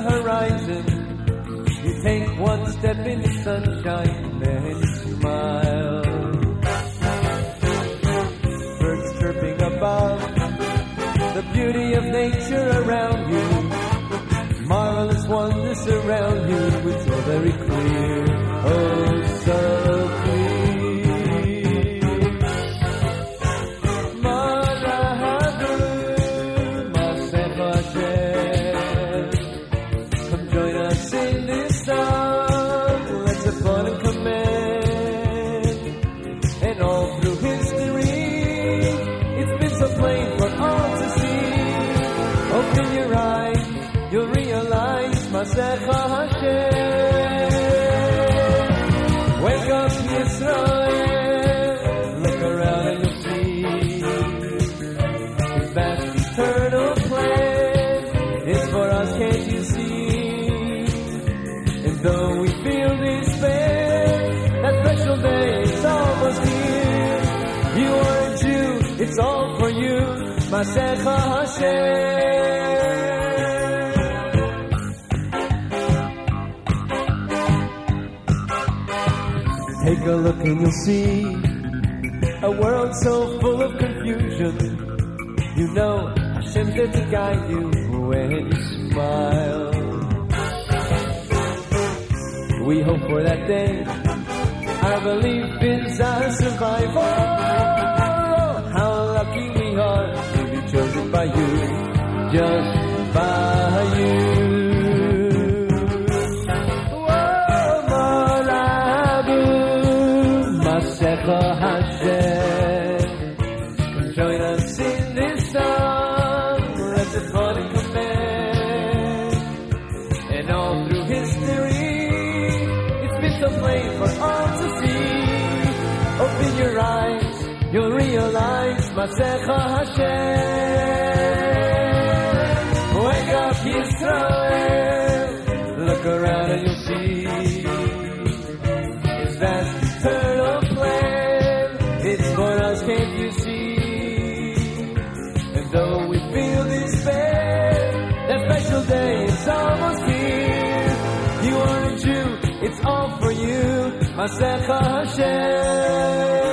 horizon. You take one step in the sunshine, then you smile. Birds chirping above, the beauty of nature around you. Marvelous wonders around you, which are very clear. Masech HaShem Take a look and you'll see a world so full of confusion. You know Hashem's there to guide you when you smile. We hope for that day. I believe in our survival. by you, just by you. Oh, Join us in this song, let the morning commence. And all through history, it's been so plain for all to see. Open your eyes, you'll realize Masecha Hashem. מסך השם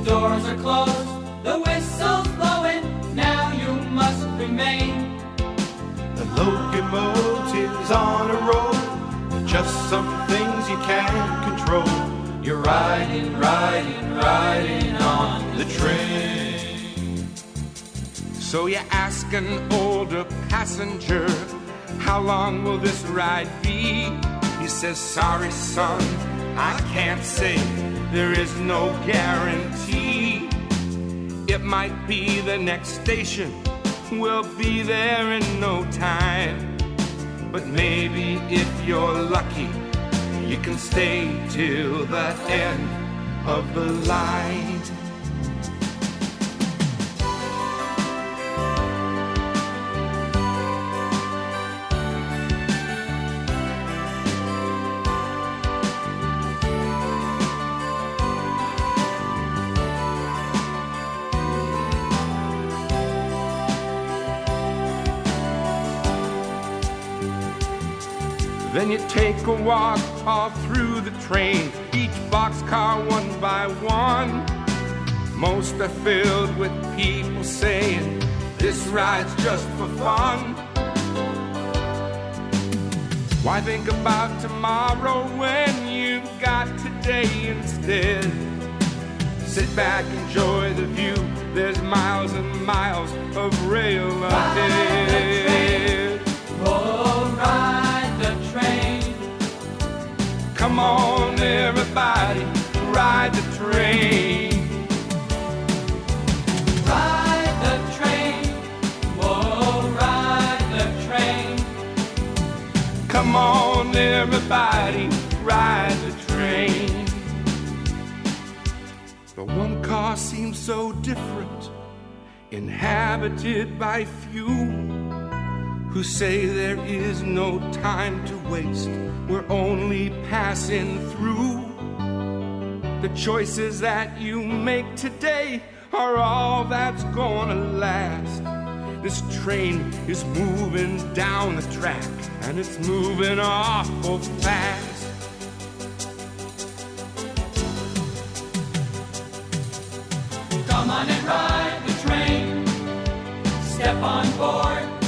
The doors are closed, the whistle's blowing. Now you must remain. The locomotive's on a roll, just some things you can't control. You're riding, riding, riding on the train. So you ask an older passenger, how long will this ride be? He says, sorry son, I can't say, there is no guarantee. It might be the next station, we'll be there in no time. But maybe if you're lucky, you can stay till the end of the line. All through the train, each boxcar one by one. Most are filled with people saying, This ride's just for fun. Why think about tomorrow when you've got today instead? Sit back, enjoy the view. There's miles and miles of rail ahead. Oh, ride the train. Come on, everybody, ride the train. Ride the train. Ride the train. Come on, everybody, ride the train. The one car seems so different, inhabited by few who say there is no time to waste. We're only passing through. The choices that you make today are all that's gonna last. This train is moving down the track and it's moving awful fast. Come on and ride the train. Step on board.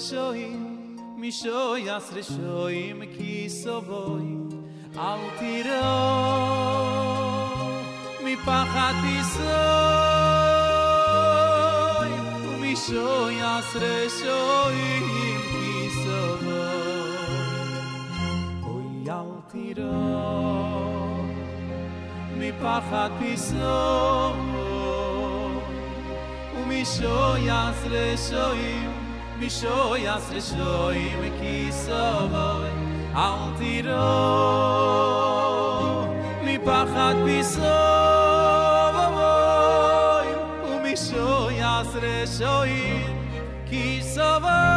ומשויס רשויים משויס רשויים כיסובוי אל תיראו מפחד ביסוי ומשוי עשרה שויים כיסוי אוי אל תיראו מפחד ביסוי ומשוי עשרה שויים משוי עשרה שויים כיסוי אל תיראו מפחד ביסוי ומשוי עשרה שויים כיסוי רוצו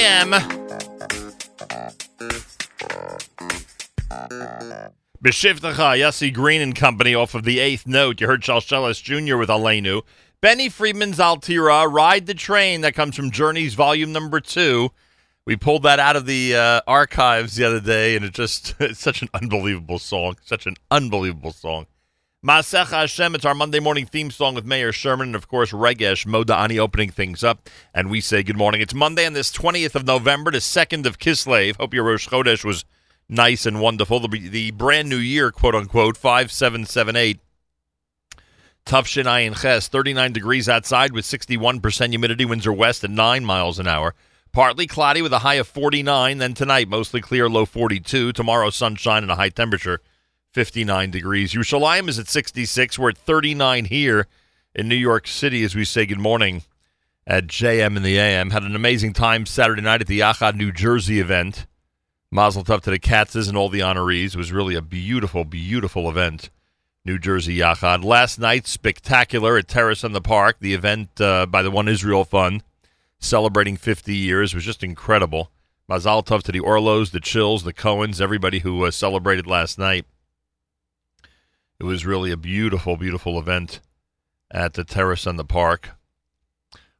AM. B'shivtacha, Yossi Green and Company off of the eighth note. You heard Shalshelis Jr. with Alenu. Benny Friedman's Altira, Ride the Train, that comes from Journeys Volume Number Two. We pulled that out of the uh, archives the other day, and it just, it's such an unbelievable song. Such an unbelievable song. Masech Hashem, it's our Monday morning theme song with Mayor Sherman and, of course, Regesh Modani opening things up. And we say good morning. It's Monday on this 20th of November, the 2nd of Kislev. Hope your Rosh Chodesh was nice and wonderful. The, the brand new year, quote unquote, 5778. Tufshin Ayin Ches, 39 degrees outside with 61% humidity. Winds are west at 9 miles an hour. Partly cloudy with a high of 49. Then tonight, mostly clear, low 42. Tomorrow, sunshine and a high temperature, 59 degrees. Yerushalayim is at 66. We're at 39 here in New York City as we say good morning at JM in the AM. Had an amazing time Saturday night at the Yachad New Jersey event. Mazel tov to the Katzes and all the honorees. It was really a beautiful, beautiful event. New Jersey Yachad. Last night, spectacular at Terrace in the Park. The event uh, by the One Israel Fund, celebrating 50 years, was just incredible. Mazal tov to the Orlos, the Chills, the Cohens, everybody who uh, celebrated last night. It was really a beautiful, beautiful event at the Terrace in the Park.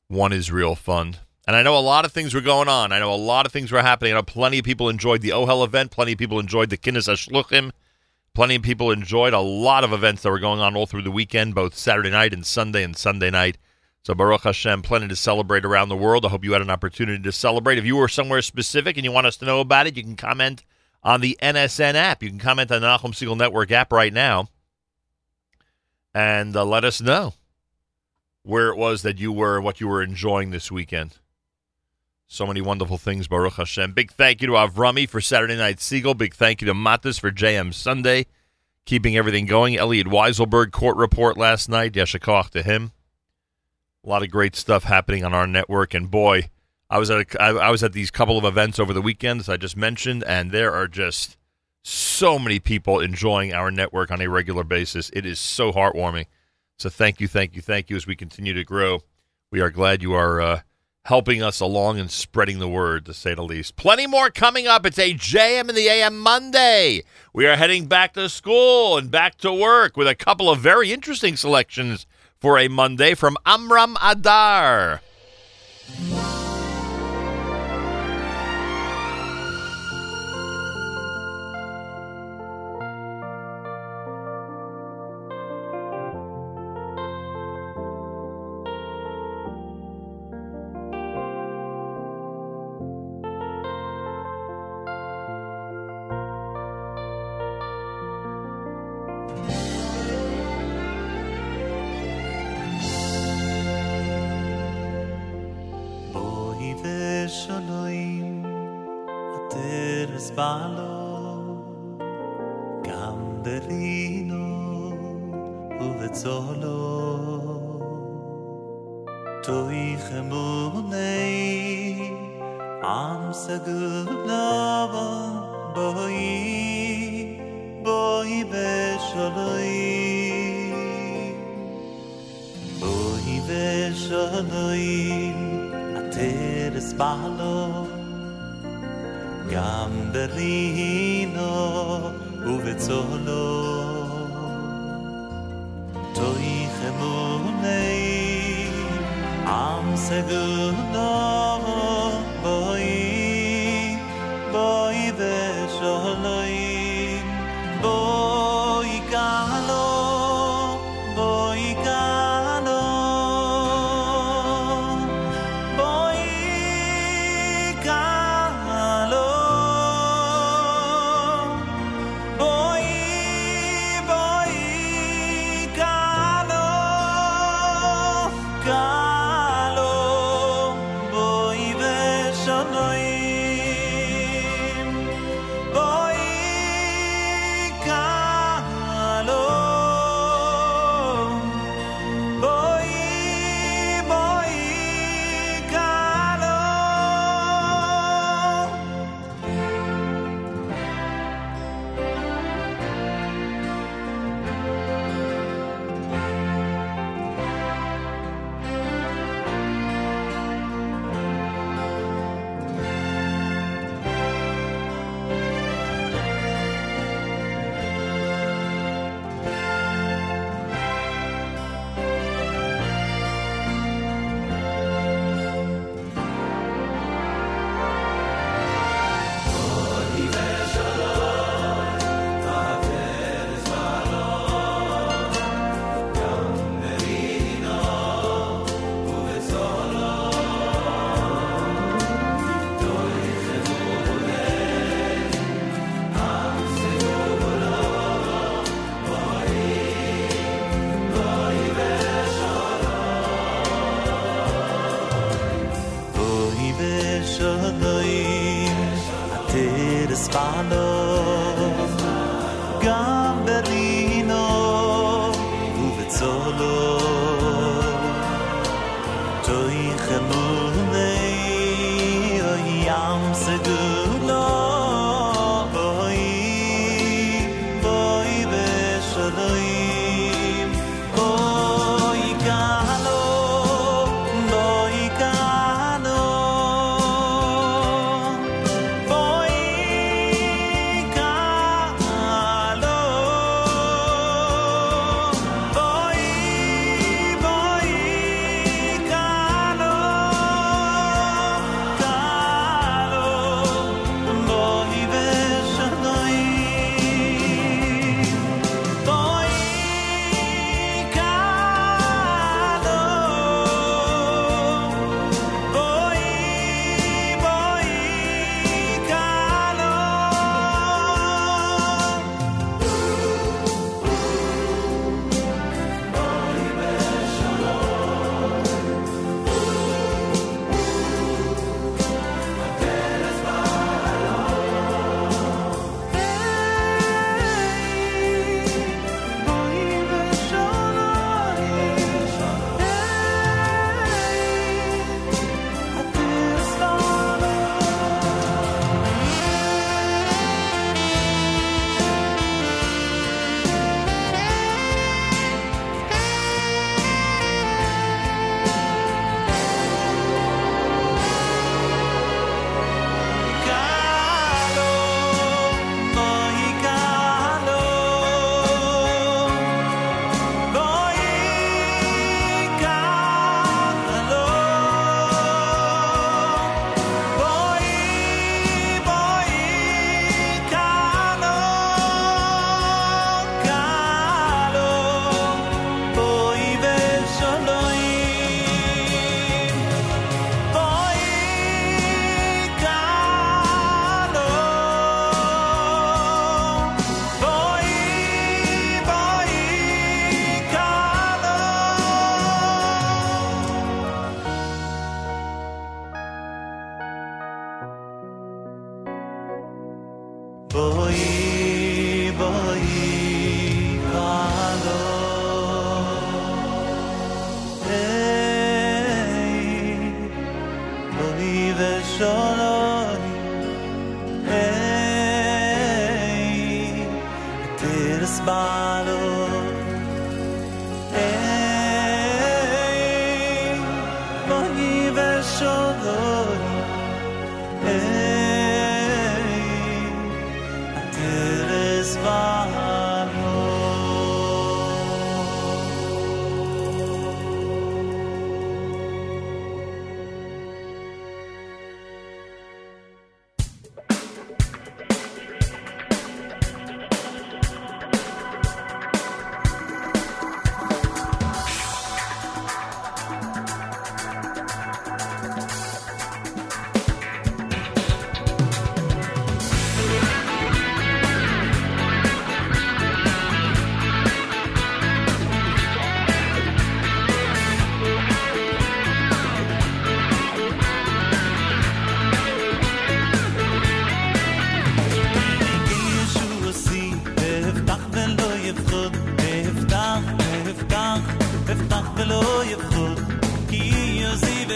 One Israel Fund. And I know a lot of things were going on. I know a lot of things were happening. I know plenty of people enjoyed the Ohel event. Plenty of people enjoyed the Kinus HaShluchim. Plenty of people enjoyed a lot of events that were going on all through the weekend, both Saturday night and Sunday and Sunday night. So Baruch Hashem, plenty to celebrate around the world. I hope you had an opportunity to celebrate. If you were somewhere specific and you want us to know about it, you can comment on the NSN app. You can comment on the Nachum Segal Network app right now and uh, let us know where it was that you were and what you were enjoying this weekend. So many wonderful things, Baruch Hashem. Big thank you to Avrami for Saturday Night Segal. Big thank you to Matas for JM Sunday. keeping everything going. Elliot Weiselberg court report last night. Yeshikoch to him. A lot of great stuff happening on our network, and boy, I was at a, I, I was at these couple of events over the weekend, as I just mentioned, and there are just so many people enjoying our network on a regular basis. It is so heartwarming. So thank you, thank you, thank you as we continue to grow. We are glad you are uh, helping us along and spreading the word, to say the least. Plenty more coming up. It's a JM in the AM Monday. We are heading back to school and back to work with a couple of very interesting selections for a Monday from Amram Adar. Am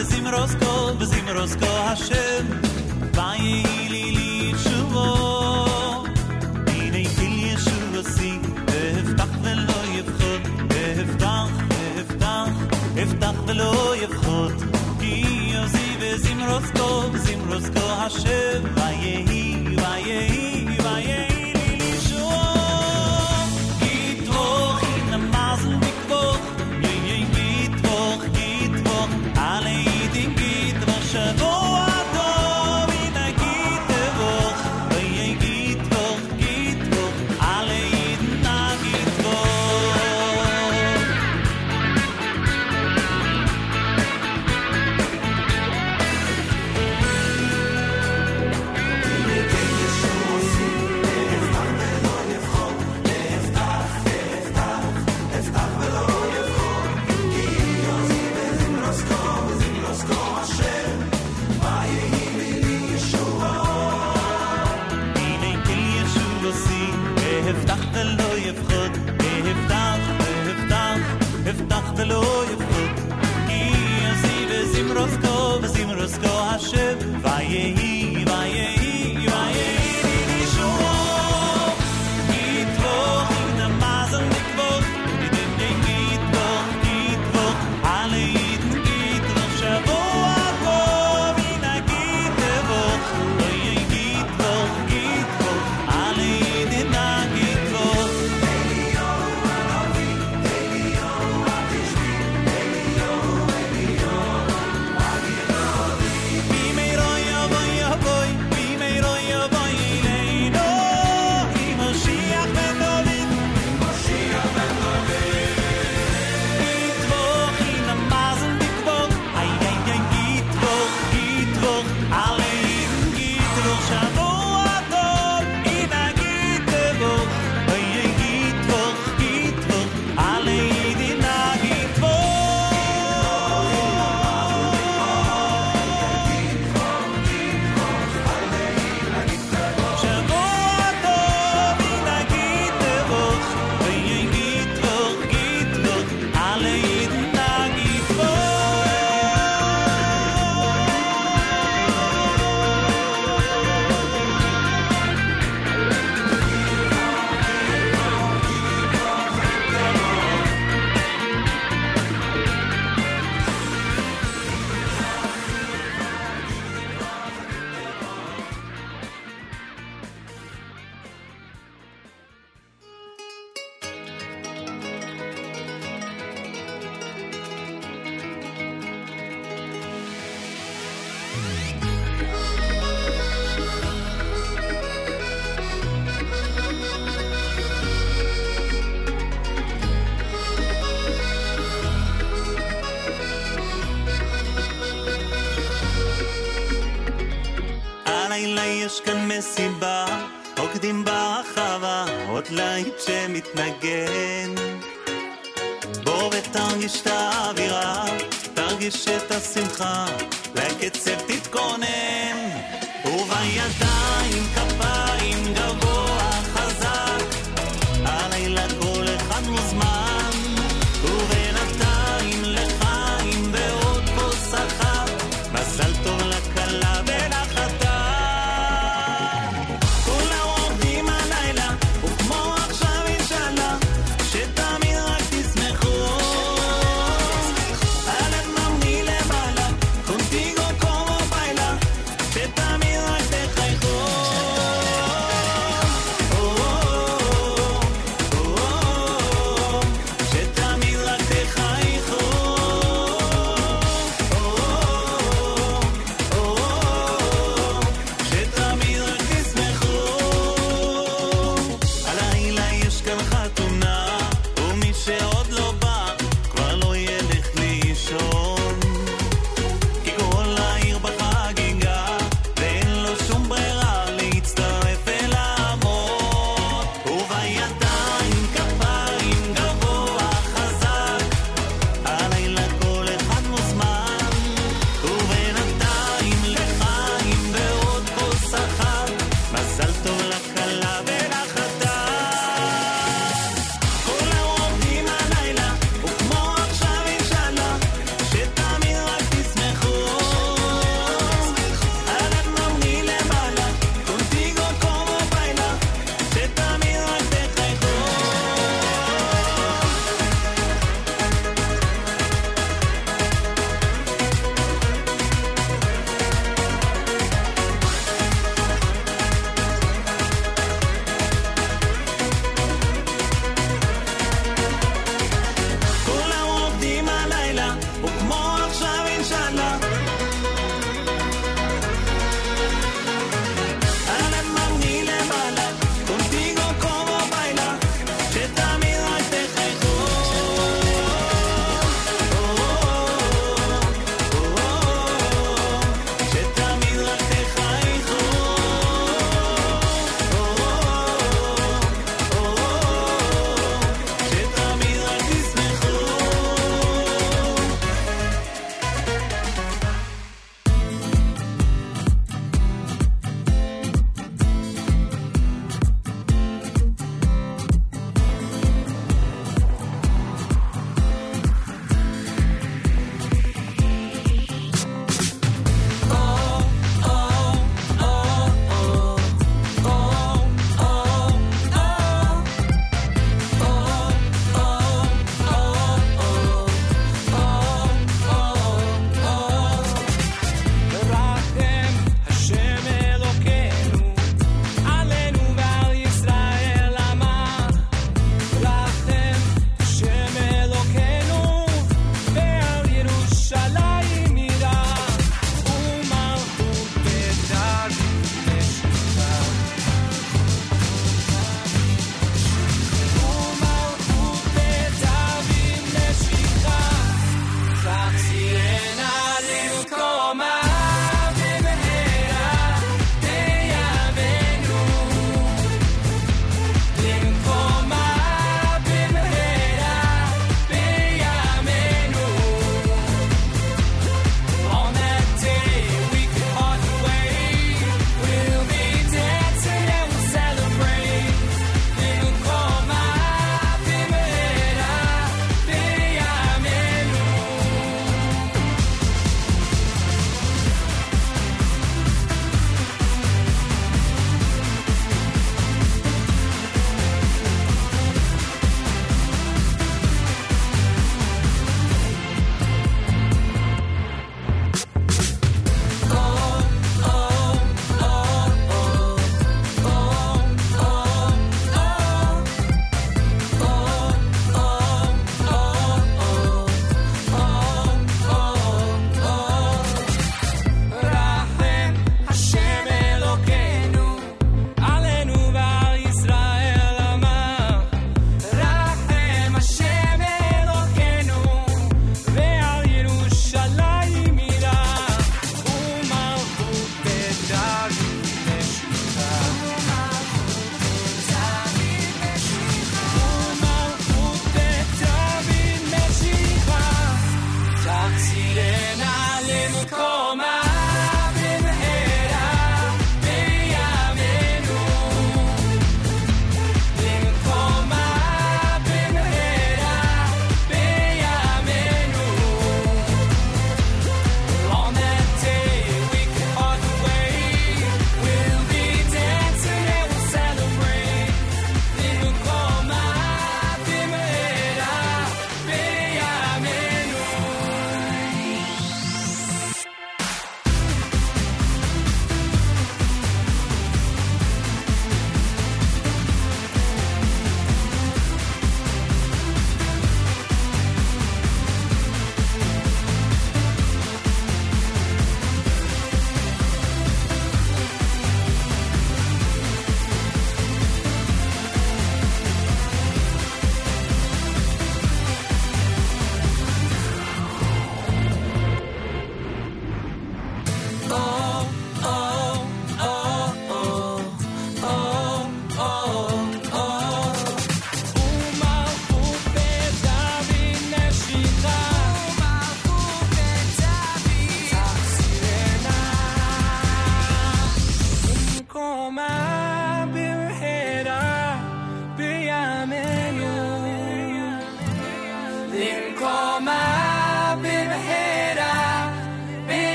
וזמרוס כל, Hashem, כל השם, ויהי לי לי תשובו. הנה גיל ישוע שיא, הבטח ולא יפחות, הבטח, הבטח, הבטח ולא יפחות. כי יוזי וזמרוס כל, וזמרוס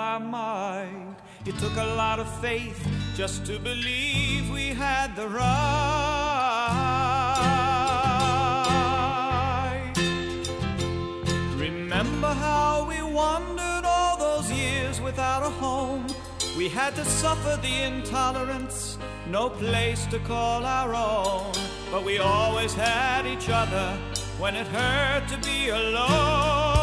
our might. It took a lot of faith just to believe we had the right. Remember how we wandered all those years without a home? We had to suffer the intolerance, no place to call our own. But we always had each other when it hurt to be alone.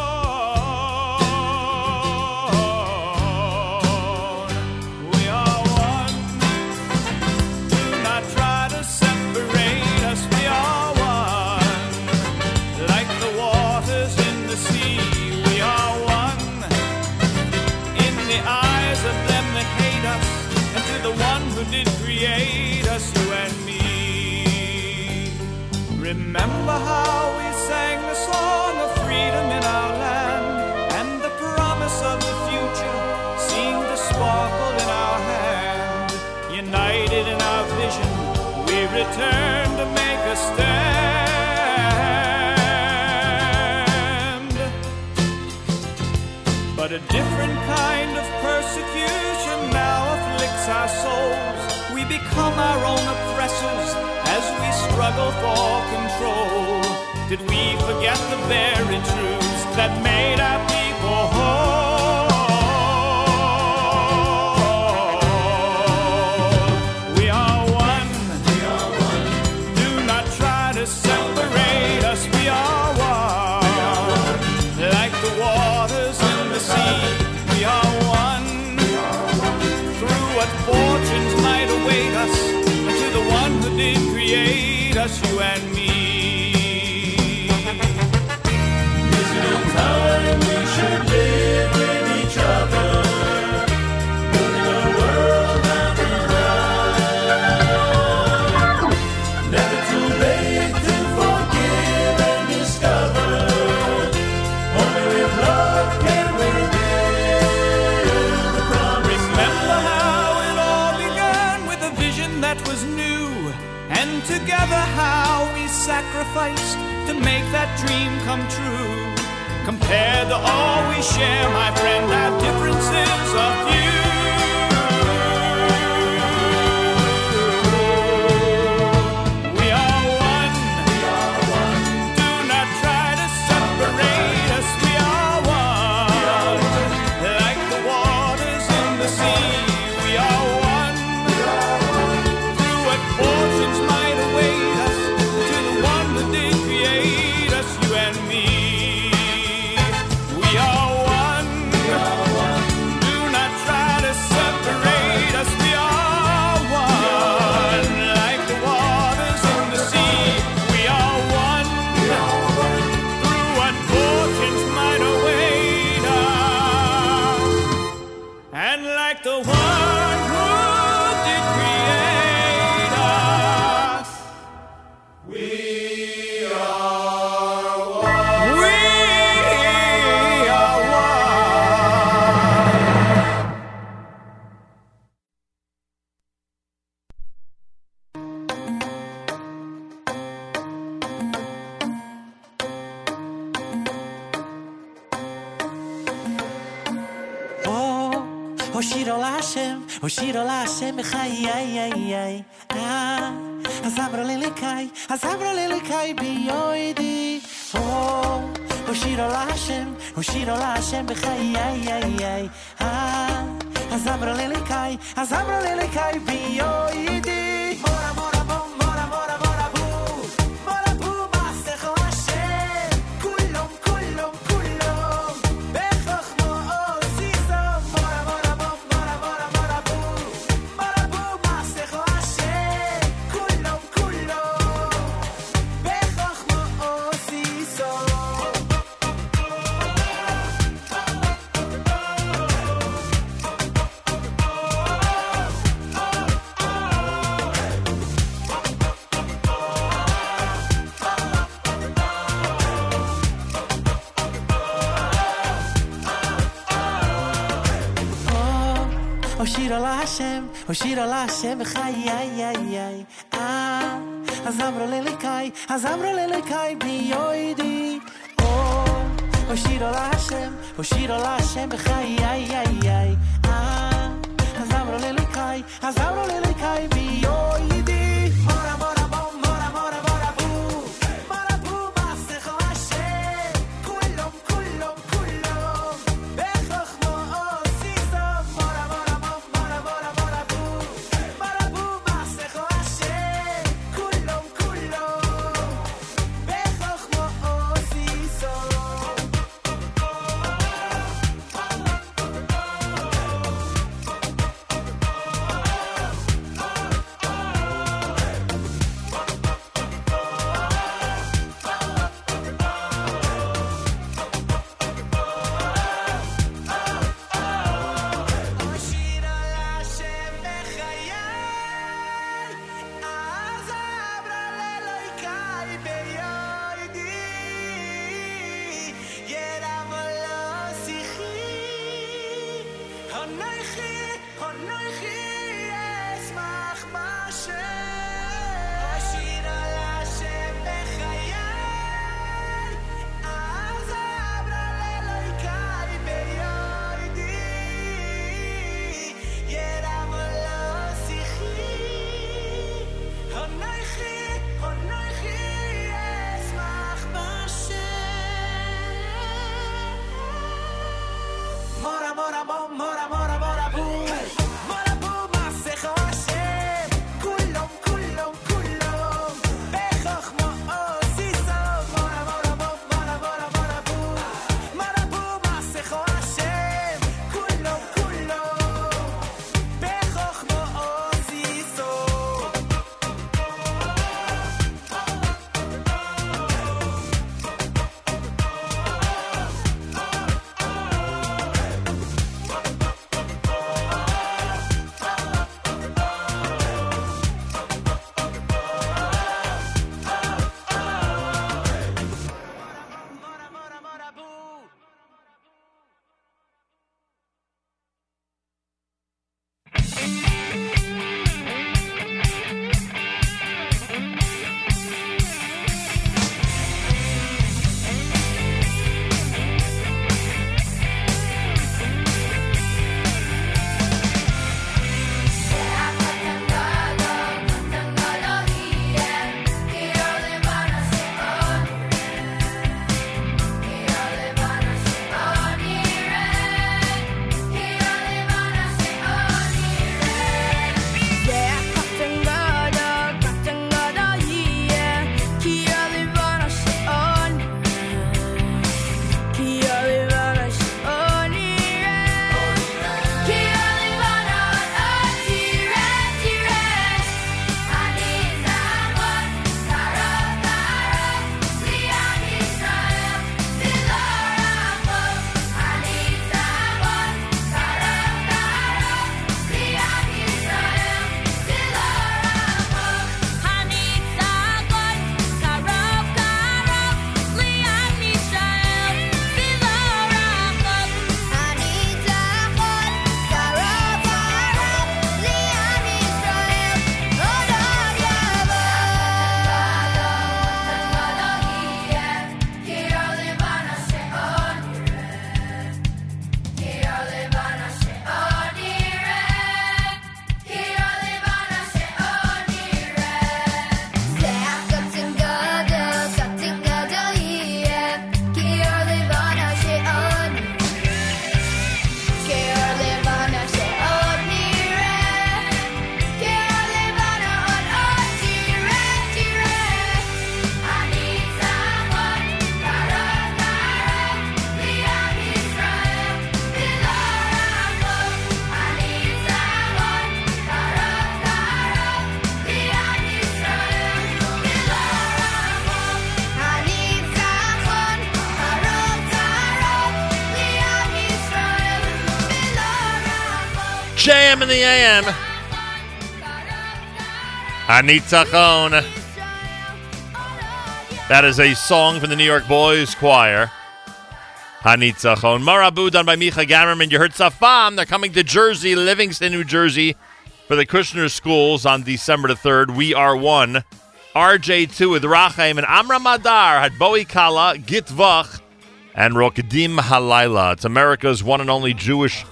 Remember how we sang the song of freedom in our land, and the promise of the future seemed to sparkle in our hand. United in our vision, we returned to make struggle for control. Did we forget the very truths that made our people whole? Together how we sacrificed to make that dream come true. Compared to all we share, my friend, our differences are few. שיר עולה השם בחיי, איי, איי, איי. אה, אז אמרו לליקאי, אז אמרו לליקאי ביועידי. או, הוא שיר עולה השם, הוא שיר עולה השם בחיי, איי, איי, איי. אה, אז אמרו לליקאי, אז אמרו לליקאי ביועידי. Hashem, oh Shira la Hashem, chai, ay, ay, ay, ah, Azamro lelikai, Azamro lelikai, biyoidi, oh, oh Shira la Hashem, oh Shira la Hashem, chai, ay, ay, ay, Anitzachon. That is a song from the New York Boys Choir. Hanitzachon. Marabu done by Micha Gamerman. You heard Safam. They're coming to Jersey, Livingston, New Jersey for the Kushner Schools on December the 3rd. We are one. RJ2 with Rachaim and Amra Madar had Bowie Kala, Gitvach, and Rokedim Halayla. It's America's one and only Jewish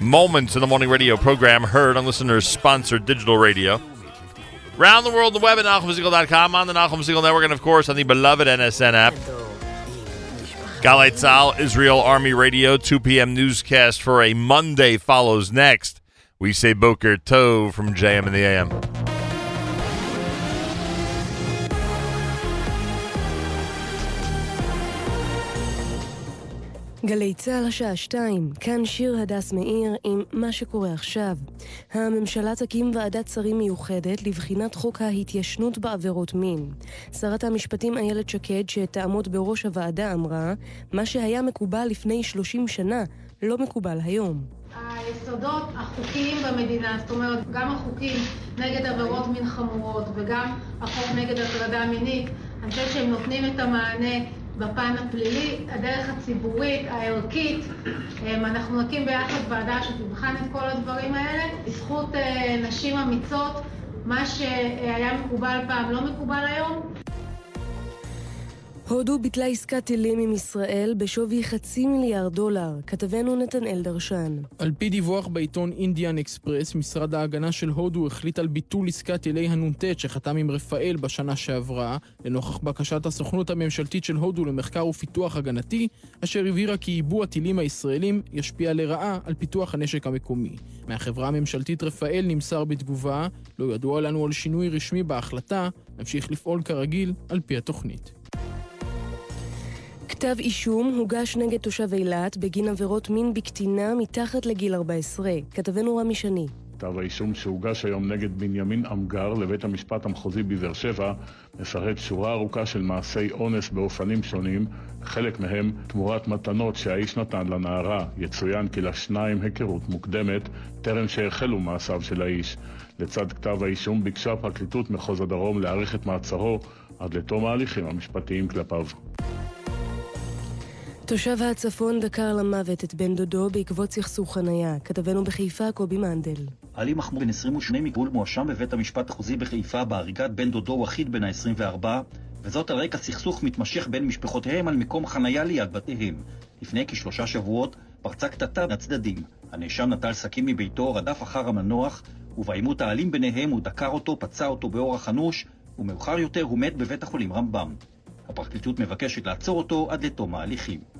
Moments in the Morning radio program heard on listeners sponsored digital radio. Round the world, the web at NachumSegal.com, on the Nachum Segal Network, and of course on the beloved NSN app. Galei Tzahal, Israel Army Radio, 2 p.m. newscast for a Monday follows next. We say Boker Tov from JM in the AM. גלי צה"ל השעה שתיים, כאן שיר הדס מאיר עם מה שקורה עכשיו. הממשלה תקים ועדת שרים מיוחדת לבחינת חוק ההתיישנות בעבירות מין. שרת המשפטים איילת שקד, שתעמוד בראש הוועדה, אמרה, מה שהיה מקובל לפני 30 שנה, לא מקובל היום. היסודות החוקיים במדינה, זאת אומרת, גם החוקים נגד עבירות מין חמורות וגם החוק נגד הטרדה מינית, אני חושבת שהם נותנים את המענה בפן הפלילי, הדרך הציבורית, הערכית. אמ, אנחנו נקים ביחד ועדה שתבחן את כל הדברים האלה. בזכות אה, נשים אמיצות, מה שהיה מקובל פעם לא מקובל היום. הודו ביטלה עסקת טילים עם ישראל בשווי חצי מיליארד דולר. כתבנו נתנאל דרשן. על פי דיווח בעיתון אינדיאן אקספרס, משרד ההגנה של הודו החליט על ביטול עסקת טילי הנ"ט שחתם עם רפאל בשנה שעברה, לנוכח בקשת הסוכנות הממשלתית של הודו למחקר ופיתוח הגנתי, אשר הבהירה כי ייבוא הטילים הישראלים ישפיע לרעה על פיתוח הנשק המקומי. מהחברה הממשלתית רפאל נמסר בתגובה, לא ידוע לנו על שינוי רשמי בהחלטה, נמשיך לפעול כרגיל על פי התוכנית. כתב אישום הוגש נגד תושב אילת בגין עבירות מין בקטינה מתחת לגיל 14. כתבנו רמי שני. כתב האישום שהוגש היום נגד בנימין אמגר לבית המשפט המחוזי בבאר שבע מפרט שורה ארוכה של מעשי אונס באופנים שונים, חלק מהם תמורת מתנות שהאיש נתן לנערה. יצוין כי לשניים היכרות מוקדמת, טרם שהחלו מעשיו של האיש. לצד כתב האישום ביקשה פרקליטות מחוז הדרום להאריך את מעצרו עד לתום ההליכים המשפטיים כלפיו. תושב הצפון דקר למוות את בן דודו בעקבות סכסוך חניה. כתבנו בחיפה קובי מנדל. עלי מחמוד, בן 28 מגבול, מואשם בבית המשפט החוזי בחיפה בהריגת בן דודו וחיד בן ה-24, וזאת על רקע סכסוך מתמשך בין משפחותיהם על מקום חניה ליד בתיהם. לפני כשלושה שבועות פרצה קטטה מהצדדים. הנאשם נטל סכין מביתו, רדף אחר המנוח, ובעימות האלים ביניהם הוא דקר אותו, פצע אותו באורח אנוש, ומאוחר יותר הוא מת בבית החולים רמב"ם. הפרקליטות מבקשת לעצור אותו עד לתום ההליכים.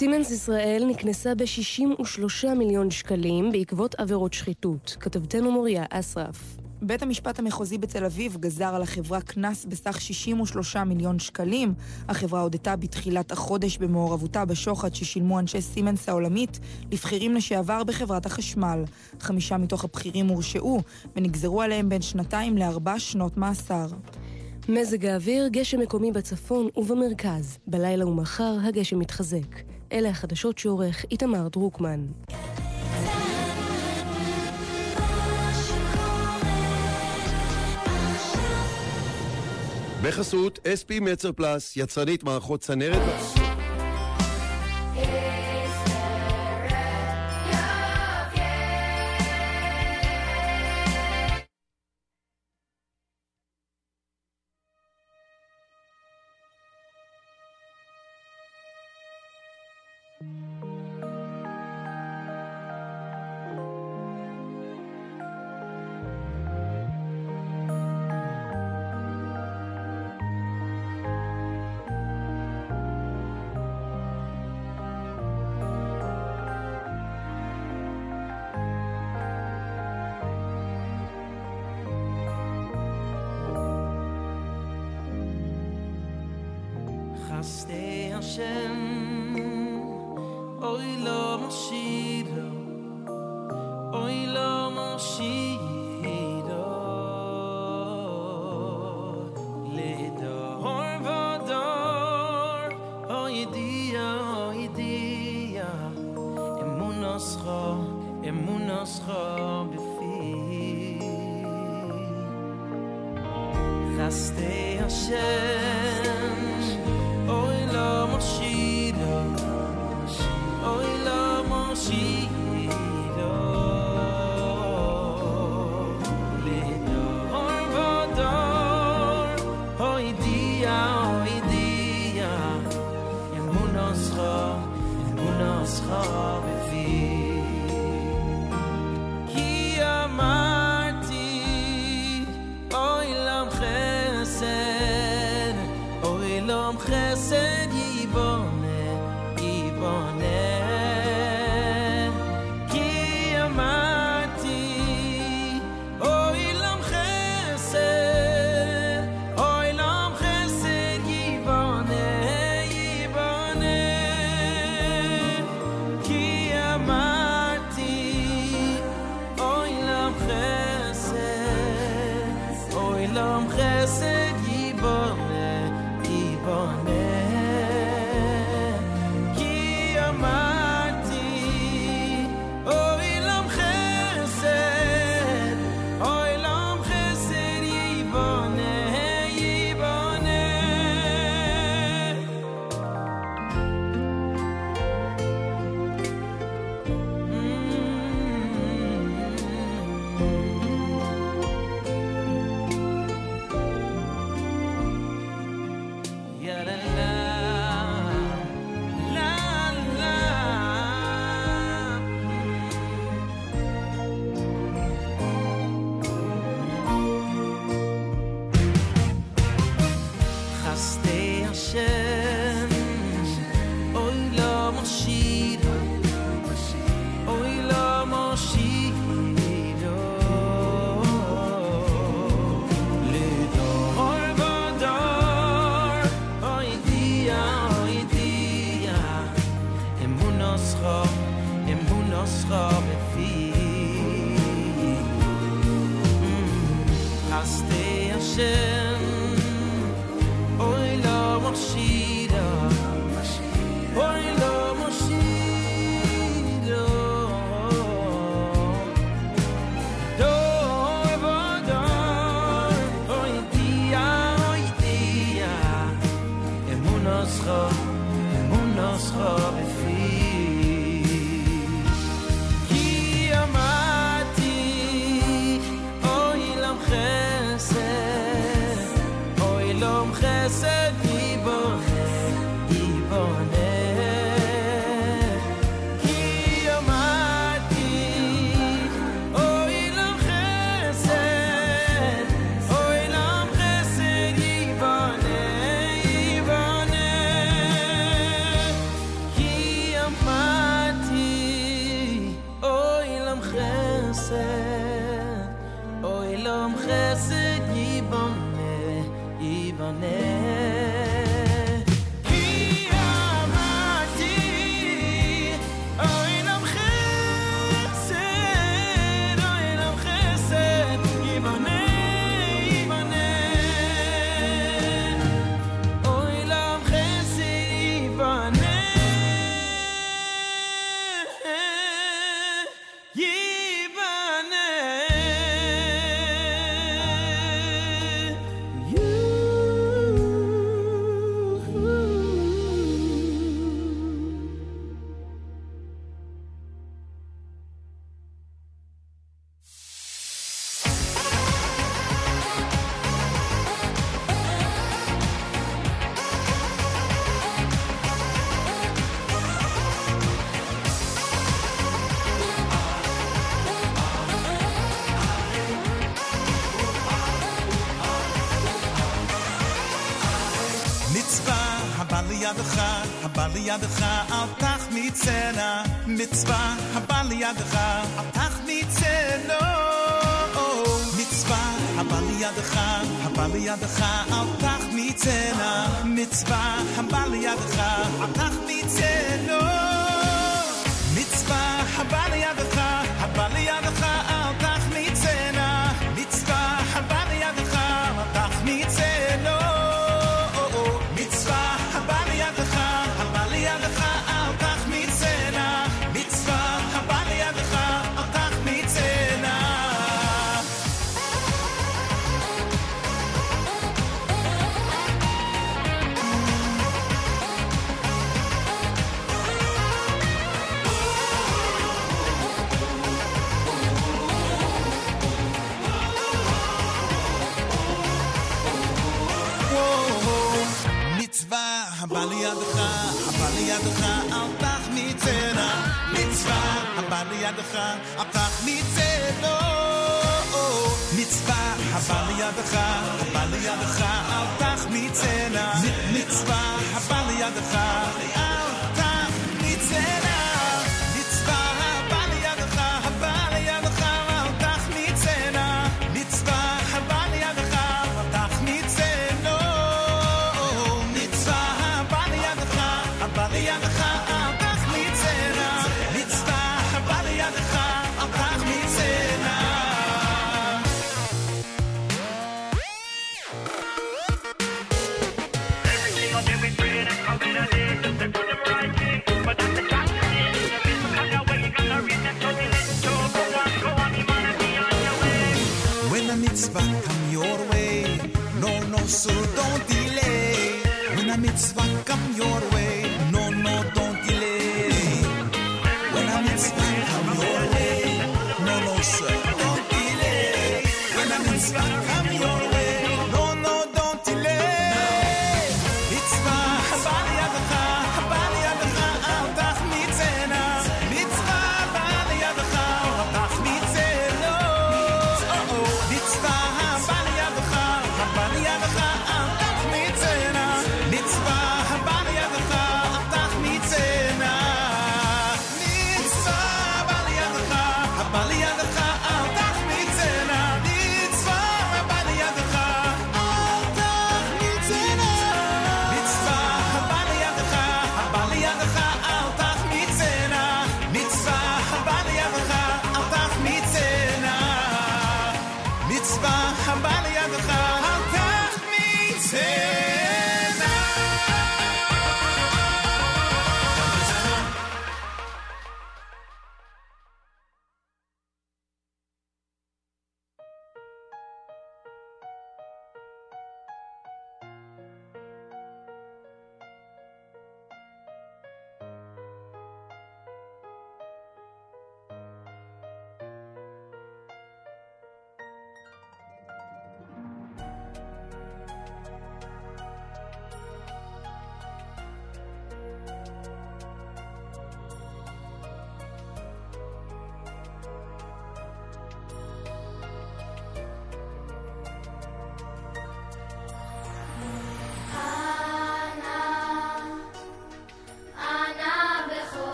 סימנס ישראל נקנסה ב-63 מיליון שקלים בעקבות עבירות שחיתות. כתבתנו מוריה אסרף. בית המשפט המחוזי בתל אביב גזר על החברה קנס בסך 63 מיליון שקלים. החברה הודתה בתחילת החודש במעורבותה בשוחד ששילמו אנשי סימנס העולמית לבכירים לשעבר בחברת החשמל. חמישה מתוך הבכירים הורשעו ונגזרו עליהם בין שנתיים לארבע שנות מאסר. מזג האוויר, גשם מקומי בצפון ובמרכז. בלילה ומחר הגשם מתחזק. אלה החדשות שעורך איתמר דרוקמן. בחסות SP מצר פלס, יצרנית מערכות צנרת. לידך, אל תחמיצנה, מצווה הבא לידך, אל תחמיצנו. מצווה הבא לידך, הבא לידך, אל תחמיצנה, מצווה הבא ran a prach mit zelo mit zwa habal ya dacha habal ya dacha prach mit zena mit mit zwa habal ya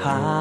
high.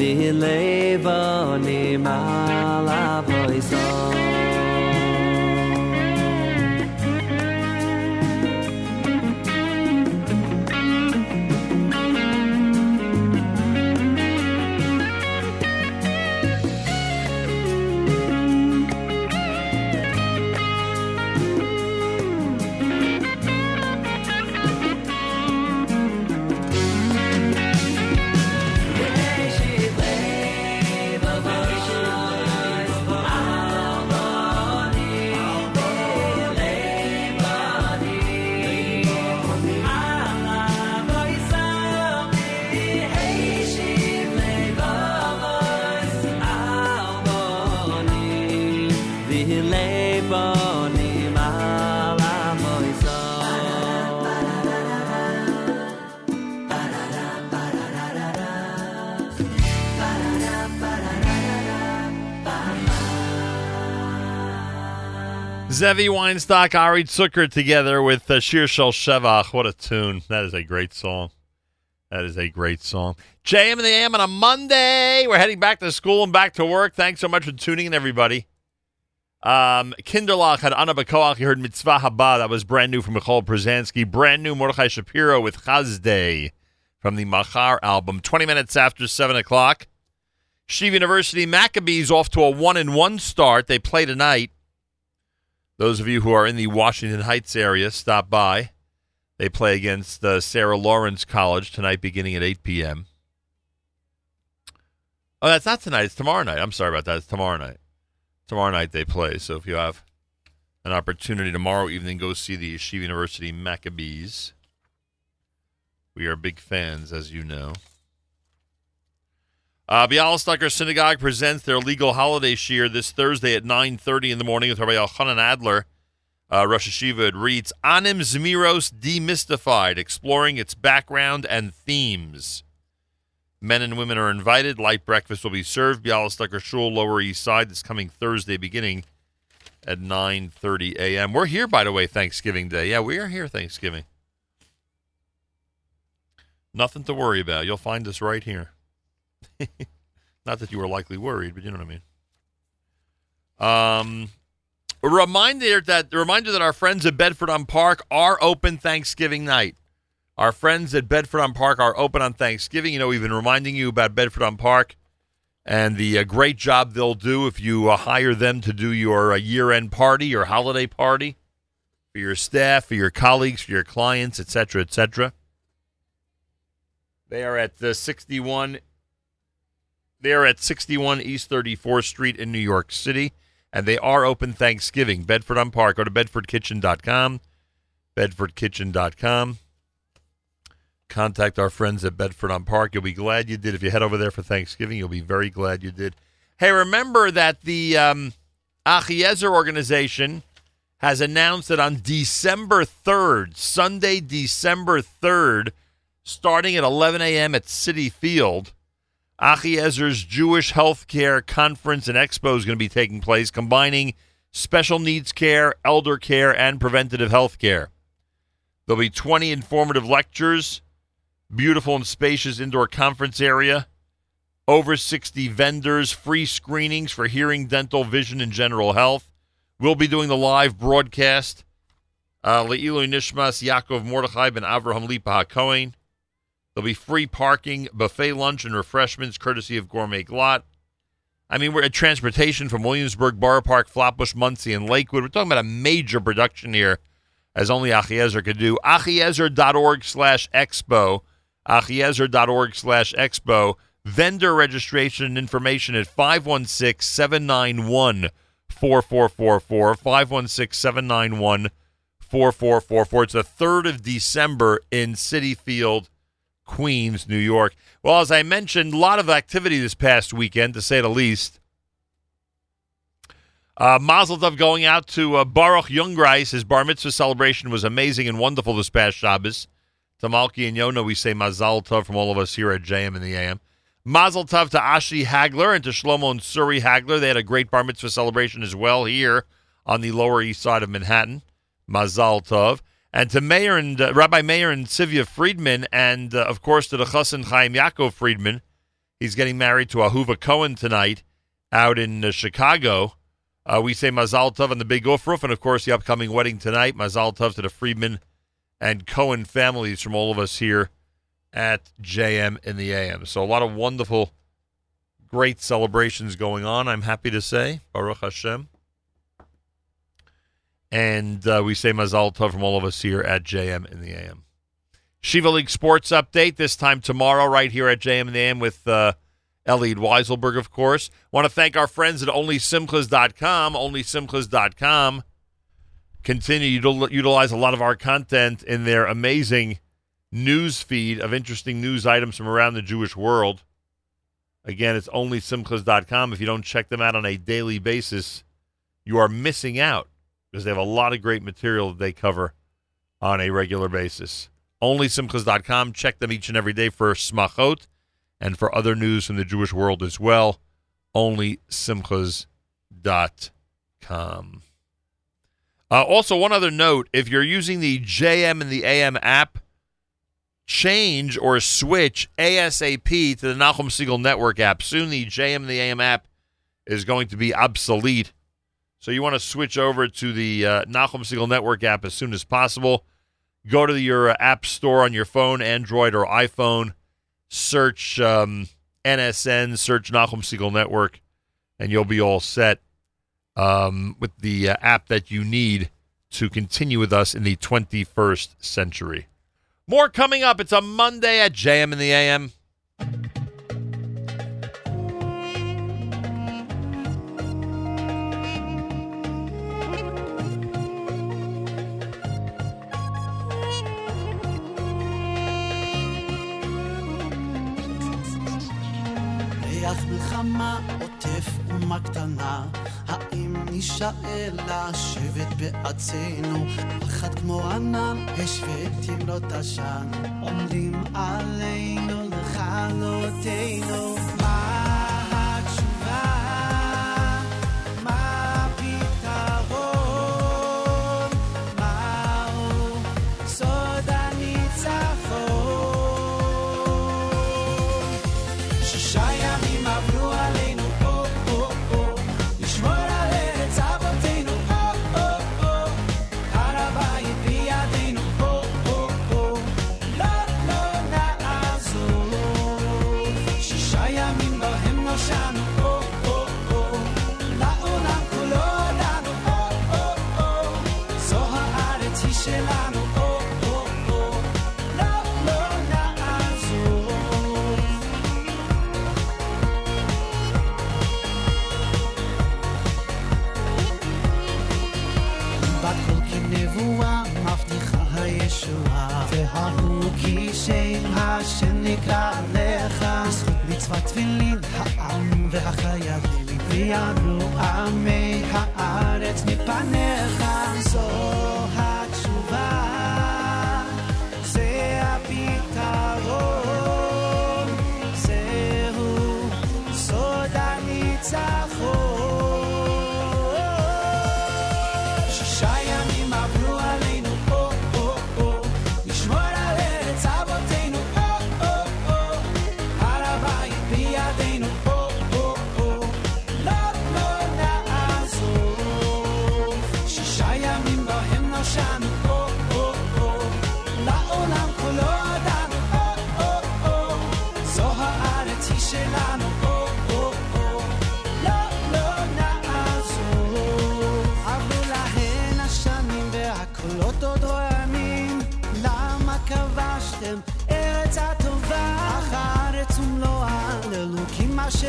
Vilevane malavoison Zevi Weinstock, Ari Zucker together with uh, Shir Shel Shevach. What a tune. That is a great song. That is a great song. JM and the AM on a Monday. We're heading back to school and back to work. Thanks so much for tuning in, everybody. Um, Kinderlach had Anna Bakoach. You heard Mitzvah Haba. That was brand new from Michal Brzezinski. Brand new Mordechai Shapiro with Chazdei from the Machar album. 20 minutes after 7 o'clock. Yeshiva University Maccabees off to a 1 and 1 start. They play tonight. Those of you who are in the Washington Heights area, stop by. They play against uh, Sarah Lawrence College tonight, beginning at 8 p.m. Oh, that's not tonight. It's tomorrow night. I'm sorry about that. It's tomorrow night. Tomorrow night they play. So if you have an opportunity tomorrow evening, go see the Yeshiva University Maccabees. We are big fans, as you know. Uh, Bialystoker Synagogue presents their legal holiday shiur this Thursday at 9.30 in the morning with Rabbi Elchanan Adler. Uh, Rosh Hashiva reads, Anim Zmiros Demystified, exploring its background and themes. Men and women are invited. Light breakfast will be served. Bialystoker Shul, Lower East Side, this coming Thursday beginning at 9:30 a.m. We're here, by the way, Thanksgiving Day. Yeah, we are here Thanksgiving. Nothing to worry about. You'll find us right here. Not that you were likely worried, but you know what I mean. Um, a reminder that a reminder that our friends at Bedford on Park are open Thanksgiving night. Our friends at Bedford on Park are open on Thanksgiving. You know, we've been reminding you about Bedford on Park and the uh, great job they'll do if you uh, hire them to do your uh, year-end party, your holiday party for your staff, for your colleagues, for your clients, etc., etc. They are at the 61 they are at 61 East 34th Street in New York City, and they are open Thanksgiving. Bedford on Park. Go to bedfordkitchen.com. Bedfordkitchen.com. Contact our friends at Bedford on Park. You'll be glad you did. If you head over there for Thanksgiving, you'll be very glad you did. Hey, remember that the um, Achiezer organization has announced that on December 3rd, Sunday, December 3rd, starting at 11 a.m. at Citi Field, Achiezer's Jewish Healthcare Conference and Expo is going to be taking place, combining special needs care, elder care, and preventative health care. There'll be 20 informative lectures, beautiful and spacious indoor conference area, over 60 vendors, free screenings for hearing, dental, vision, and general health. We'll be doing the live broadcast. Uh, Le'ilu Nishmas Yaakov Mordechai ben Avraham Lipa HaKohen. There'll be free parking, buffet lunch, and refreshments courtesy of Gourmet Glatt. I mean, we're at transportation from Williamsburg, Borough Park, Flatbush, Monsey, and Lakewood. We're talking about a major production here, as only Achiezer could do. Achiezer.org slash expo. Achiezer.org slash expo. Vendor registration and information at 516 791 4444. 516 791 4444. It's the 3rd of December in Citi Field. Queens, New York. Well, as I mentioned, a lot of activity this past weekend, to say the least. Uh, Mazel Tov going out to uh, Baruch Jungreis. His bar mitzvah celebration was amazing and wonderful this past Shabbos. To Malki and Yona, we say Mazel Tov from all of us here at JM in the AM. Mazel Tov to Ashi Hagler and to Shlomo and Suri Hagler. They had a great bar mitzvah celebration as well here on the Lower East Side of Manhattan. Mazel Tov and to Meir and uh, Rabbi Meir and Sivya Friedman, and uh, of course to the Chassan Chaim Yaakov Friedman. He's getting married to Ahuva Cohen tonight out in uh, Chicago. Uh, we say Mazal Tov on the Big Ufruf, and of course the upcoming wedding tonight. Mazal Tov to the Friedman and Cohen families from all of us here at JM in the AM. So a lot of wonderful, great celebrations going on. I'm happy to say Baruch Hashem. And uh, we say Mazal Tov from all of us here at JM in the AM. Yeshiva League Sports Update this time tomorrow, right here at JM in the AM with uh, Weiselberg, of course. Want to thank our friends at OnlySimchas.com. OnlySimchas.com continue to utilize a lot of our content in their amazing news feed of interesting news items from around the Jewish world. Again, it's OnlySimchas.com. If you don't check them out on a daily basis, you are missing out because they have a lot of great material that they cover on a regular basis. OnlySimchas.com. Check them each and every day for smachot and for other news from the Jewish world as well. OnlySimchas.com. Uh, also, one other note if you're using the JM and the AM app, change or switch ASAP to the Nachum Segal Network app. Soon, the JM and the AM app is going to be obsolete. So you want to switch over to the uh, Nachum Segal Network app as soon as possible. Go to your uh, app store on your phone, Android or iPhone. Search um, NSN, search Nachum Segal Network, and you'll be all set um, with the uh, app that you need to continue with us in the 21st century. More coming up. It's a Monday at JM in the AM. מלחמה עוטף אומה קטנה, האם נישאל לשבת בארצנו? פחד כמו ענן, אש ותמלות עשן, עומדים עלינו לכלותנו. נקרא עליך בזכות מצוות תפילין העם והחיילים ויענו עמי הארץ מפניך. זו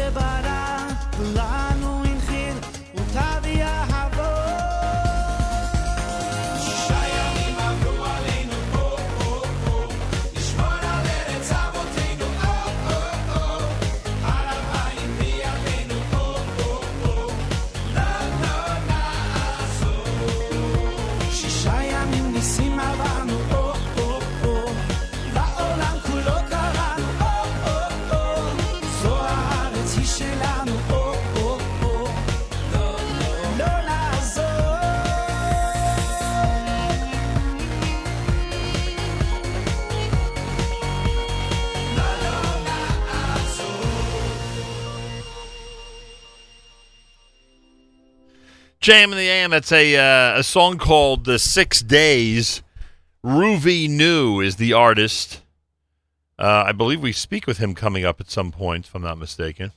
goodbye. JM in the AM. That's a uh, a song called "The Six Days." Ruvi New is the artist. Uh, I believe we speak with him coming up at some point, if I'm not mistaken.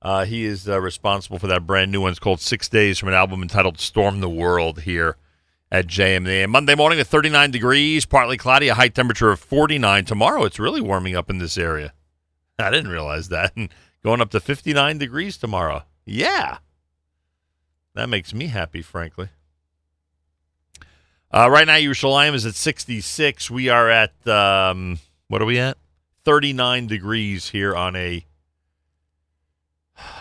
Uh, he is uh, responsible for that brand new one. It's called Six Days from an album entitled Storm the World here at JM. The AM. Monday morning at 39 degrees, partly cloudy, a high temperature of 49. Tomorrow it's really warming up in this area. I didn't realize that. Going up to 59 degrees tomorrow. Yeah. That makes me happy, frankly. Uh, right now, Yerushalayim is at 66. We are at, um, what are we at? 39 degrees here on a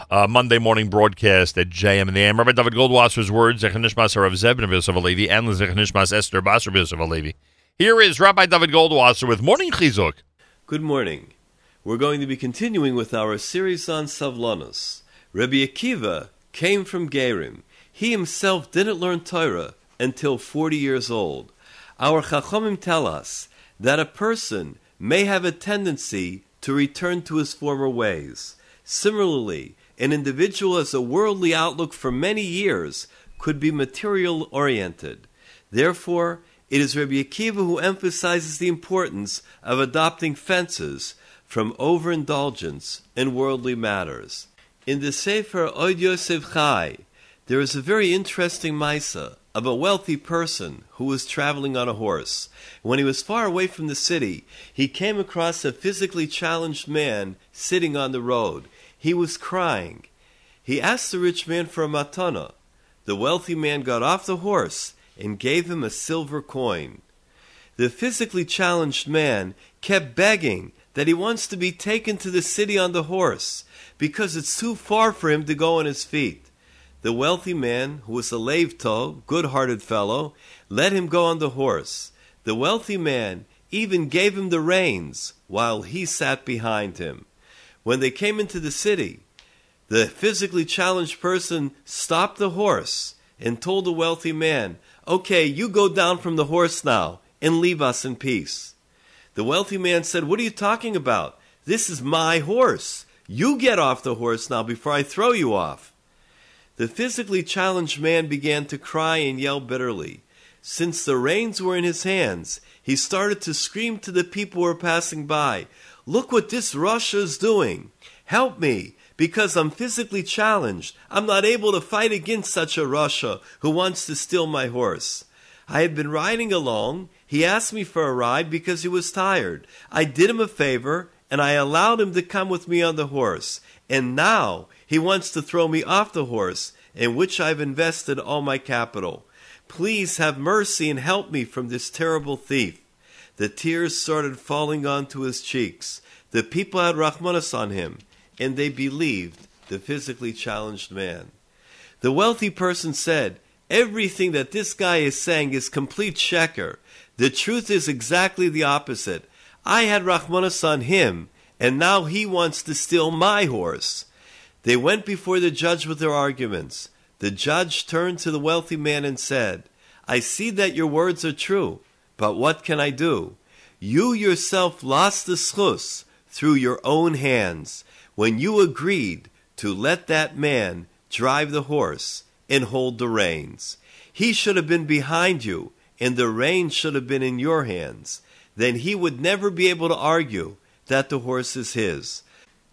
uh, Monday morning broadcast at JM and the AM. Rabbi Dovid Goldwasser's words, Zechanishmas Rav and Yosef Alevi, and Zechanishmas Esther Basar Yosef Alevi. Here is Rabbi Dovid Goldwasser with Morning Chizuk. Good morning. We're going to be continuing with our series on Savlanus. Rabbi Akiva came from Gerim. He himself didn't learn Torah until 40 years old. Our Chachamim tell us that a person may have a tendency to return to his former ways. Similarly, an individual has a worldly outlook for many years could be material oriented. Therefore, it is Rabbi Akiva who emphasizes the importance of adopting fences from overindulgence in worldly matters. In the Sefer Od Yosef Chai, there is a very interesting Maisa of a wealthy person who was traveling on a horse. When he was far away from the city, he came across a physically challenged man sitting on the road. He was crying. He asked the rich man for a matana. The wealthy man got off the horse and gave him a silver coin. The physically challenged man kept begging that he wants to be taken to the city on the horse because it's too far for him to go on his feet. The wealthy man, who was a leivto, good-hearted fellow, let him go on the horse. The wealthy man even gave him the reins while he sat behind him. When they came into the city, the physically challenged person stopped the horse and told the wealthy man, Okay, you go down from the horse now and leave us in peace. The wealthy man said, What are you talking about? This is my horse. You get off the horse now before I throw you off. The physically challenged man began to cry and yell bitterly. Since the reins were in his hands, he started to scream to the people who were passing by, Look what this rasha is doing! Help me! Because I'm physically challenged. I'm not able to fight against such a rasha who wants to steal my horse. I had been riding along. He asked me for a ride because he was tired. I did him a favor and I allowed him to come with me on the horse. And now he wants to throw me off the horse in which I've invested all my capital. Please have mercy and help me from this terrible thief. The tears started falling onto his cheeks. The people had Rahmanas on him, and they believed the physically challenged man. The wealthy person said, Everything that this guy is saying is complete sheker. The truth is exactly the opposite. I had Rahmanas on him, and now he wants to steal my horse. They went before the judge with their arguments. The judge turned to the wealthy man and said, I see that your words are true, but what can I do? You yourself lost the schus through your own hands when you agreed to let that man drive the horse and hold the reins. He should have been behind you, and the reins should have been in your hands. Then he would never be able to argue that the horse is his.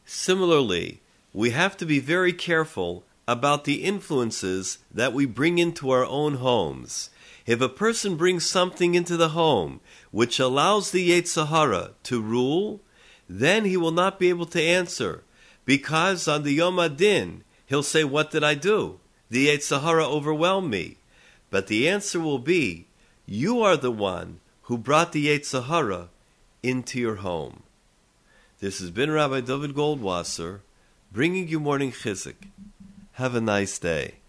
Similarly, we have to be very careful about the influences that we bring into our own homes. If a person brings something into the home which allows the Yetzer Hara to rule, then he will not be able to answer, because on the Yom HaDin he'll say, "What did I do? The Yetzer Hara overwhelmed me." But the answer will be, "You are the one who brought the Yetzer Hara into your home." This has been Rabbi Dovid Goldwasser, bringing you morning chizuk. Have a nice day.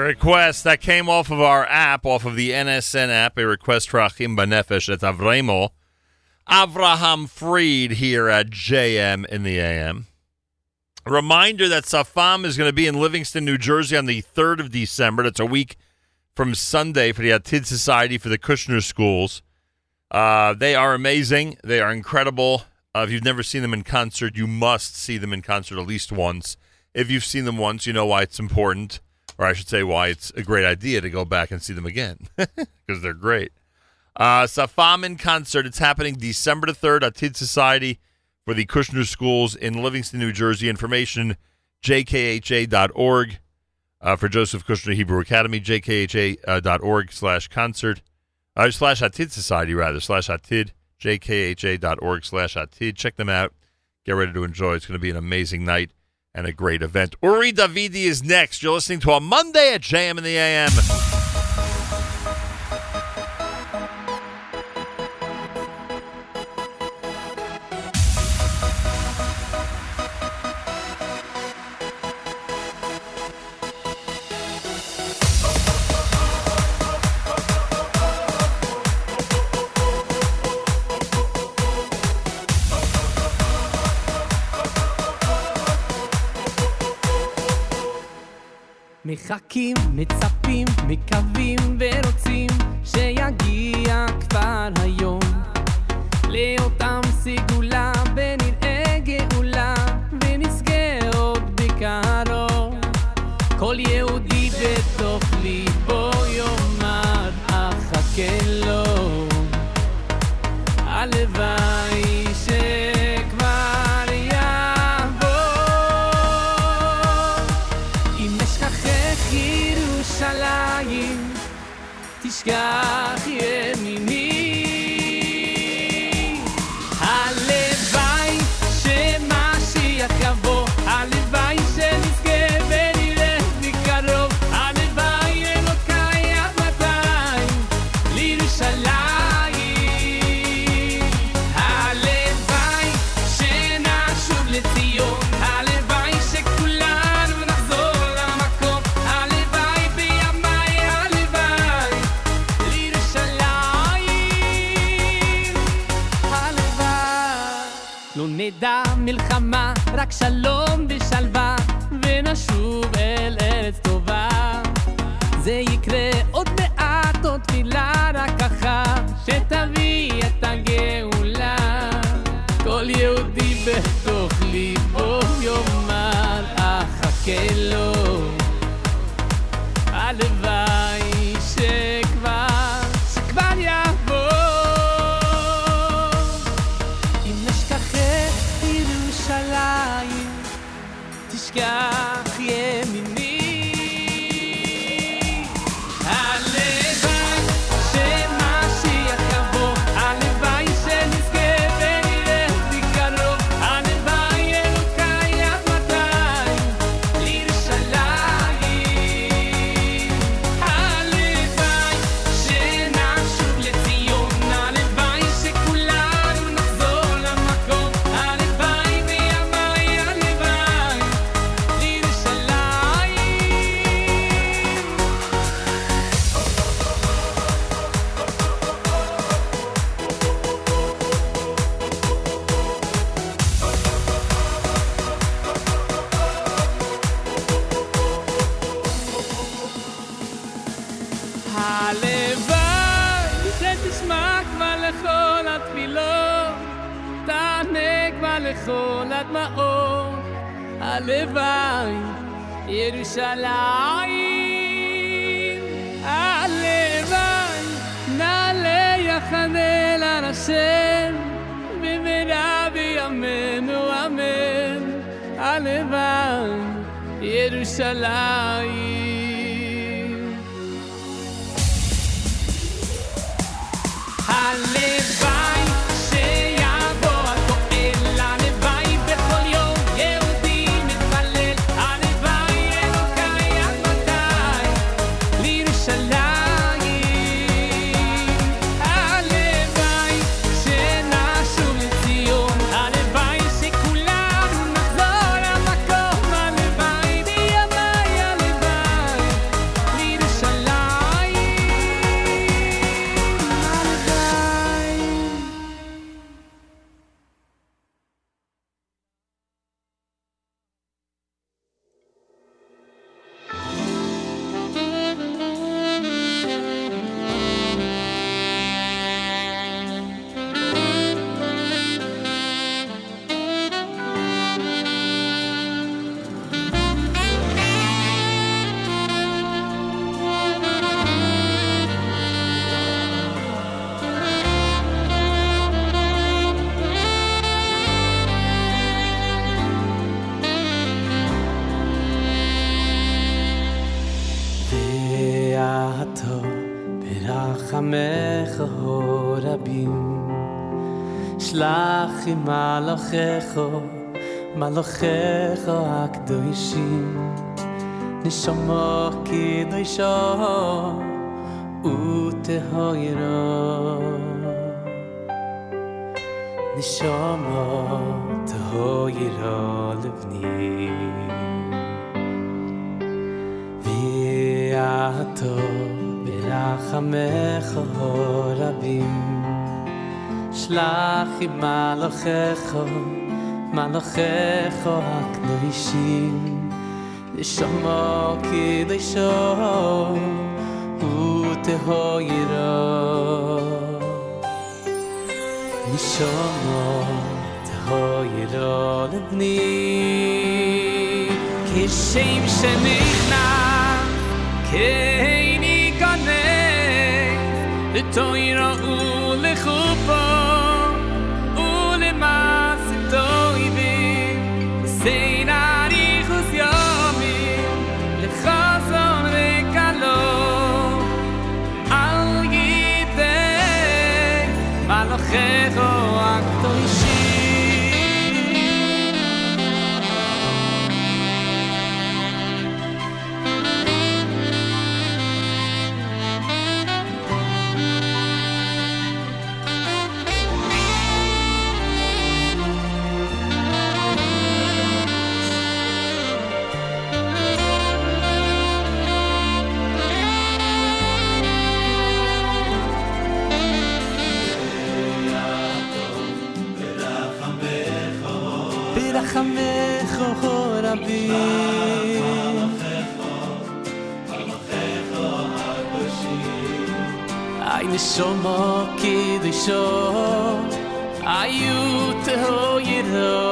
Request, that came off of our app, off of the NSN app, a request for Achim Banefesh at Avremo. Avraham Fried here at JM in the AM. Reminder that Safam is going to be in Livingston, New Jersey on the 3rd of December. That's a week from Sunday for the Atid Society for the Kushner Schools. Uh, they are amazing. They are incredible. Uh, if you've never seen them in concert, you must see them in concert at least once. If you've seen them once, you know why it's important, or I should say, why it's a great idea to go back and see them again because they're great. Uh, Safam in concert. It's happening December the 3rd at Tid Society for the Kushner Schools in Livingston, New Jersey. Information, jkha.org. Uh, for Joseph Kushner Hebrew Academy, jkha.org slash concert. Uh, slash Atid Society, rather. Slash Atid, jkha.org slash Atid. Check them out. Get ready to enjoy. It's going to be an amazing night and a great event. Uri Davidi is next. You're listening to a Monday at JM in the AM. מחכים, מצפים, מקווים ורוצים שיגיע הלוואי ירושלים, הלוואי נעלה יחד אל הר השם, במהרה בימינו אמן, הלוואי ירושלים. מלאכך מלאכך הקדושים נשמו קדושו וטהוירו נשמו טהוירו לבני ויעתו ברחמך רבים שלח עם מלאכך מלאכך הקדושים טהוירו לבני כשם שנכנס כן ייכנס לתוירו Neshomo kidisho Ayu tehoyiro